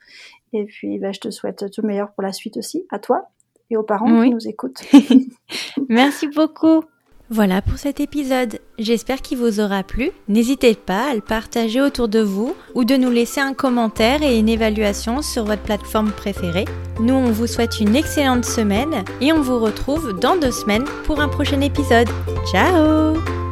Speaker 2: Et puis, bah, je te souhaite tout le meilleur pour la suite aussi, à toi et aux parents qui nous écoutent.
Speaker 1: Merci beaucoup. Voilà pour cet épisode. J'espère qu'il vous aura plu. N'hésitez pas à le partager autour de vous ou de nous laisser un commentaire et une évaluation sur votre plateforme préférée. Nous, on vous souhaite une excellente semaine et on vous retrouve dans deux semaines pour un prochain épisode. Ciao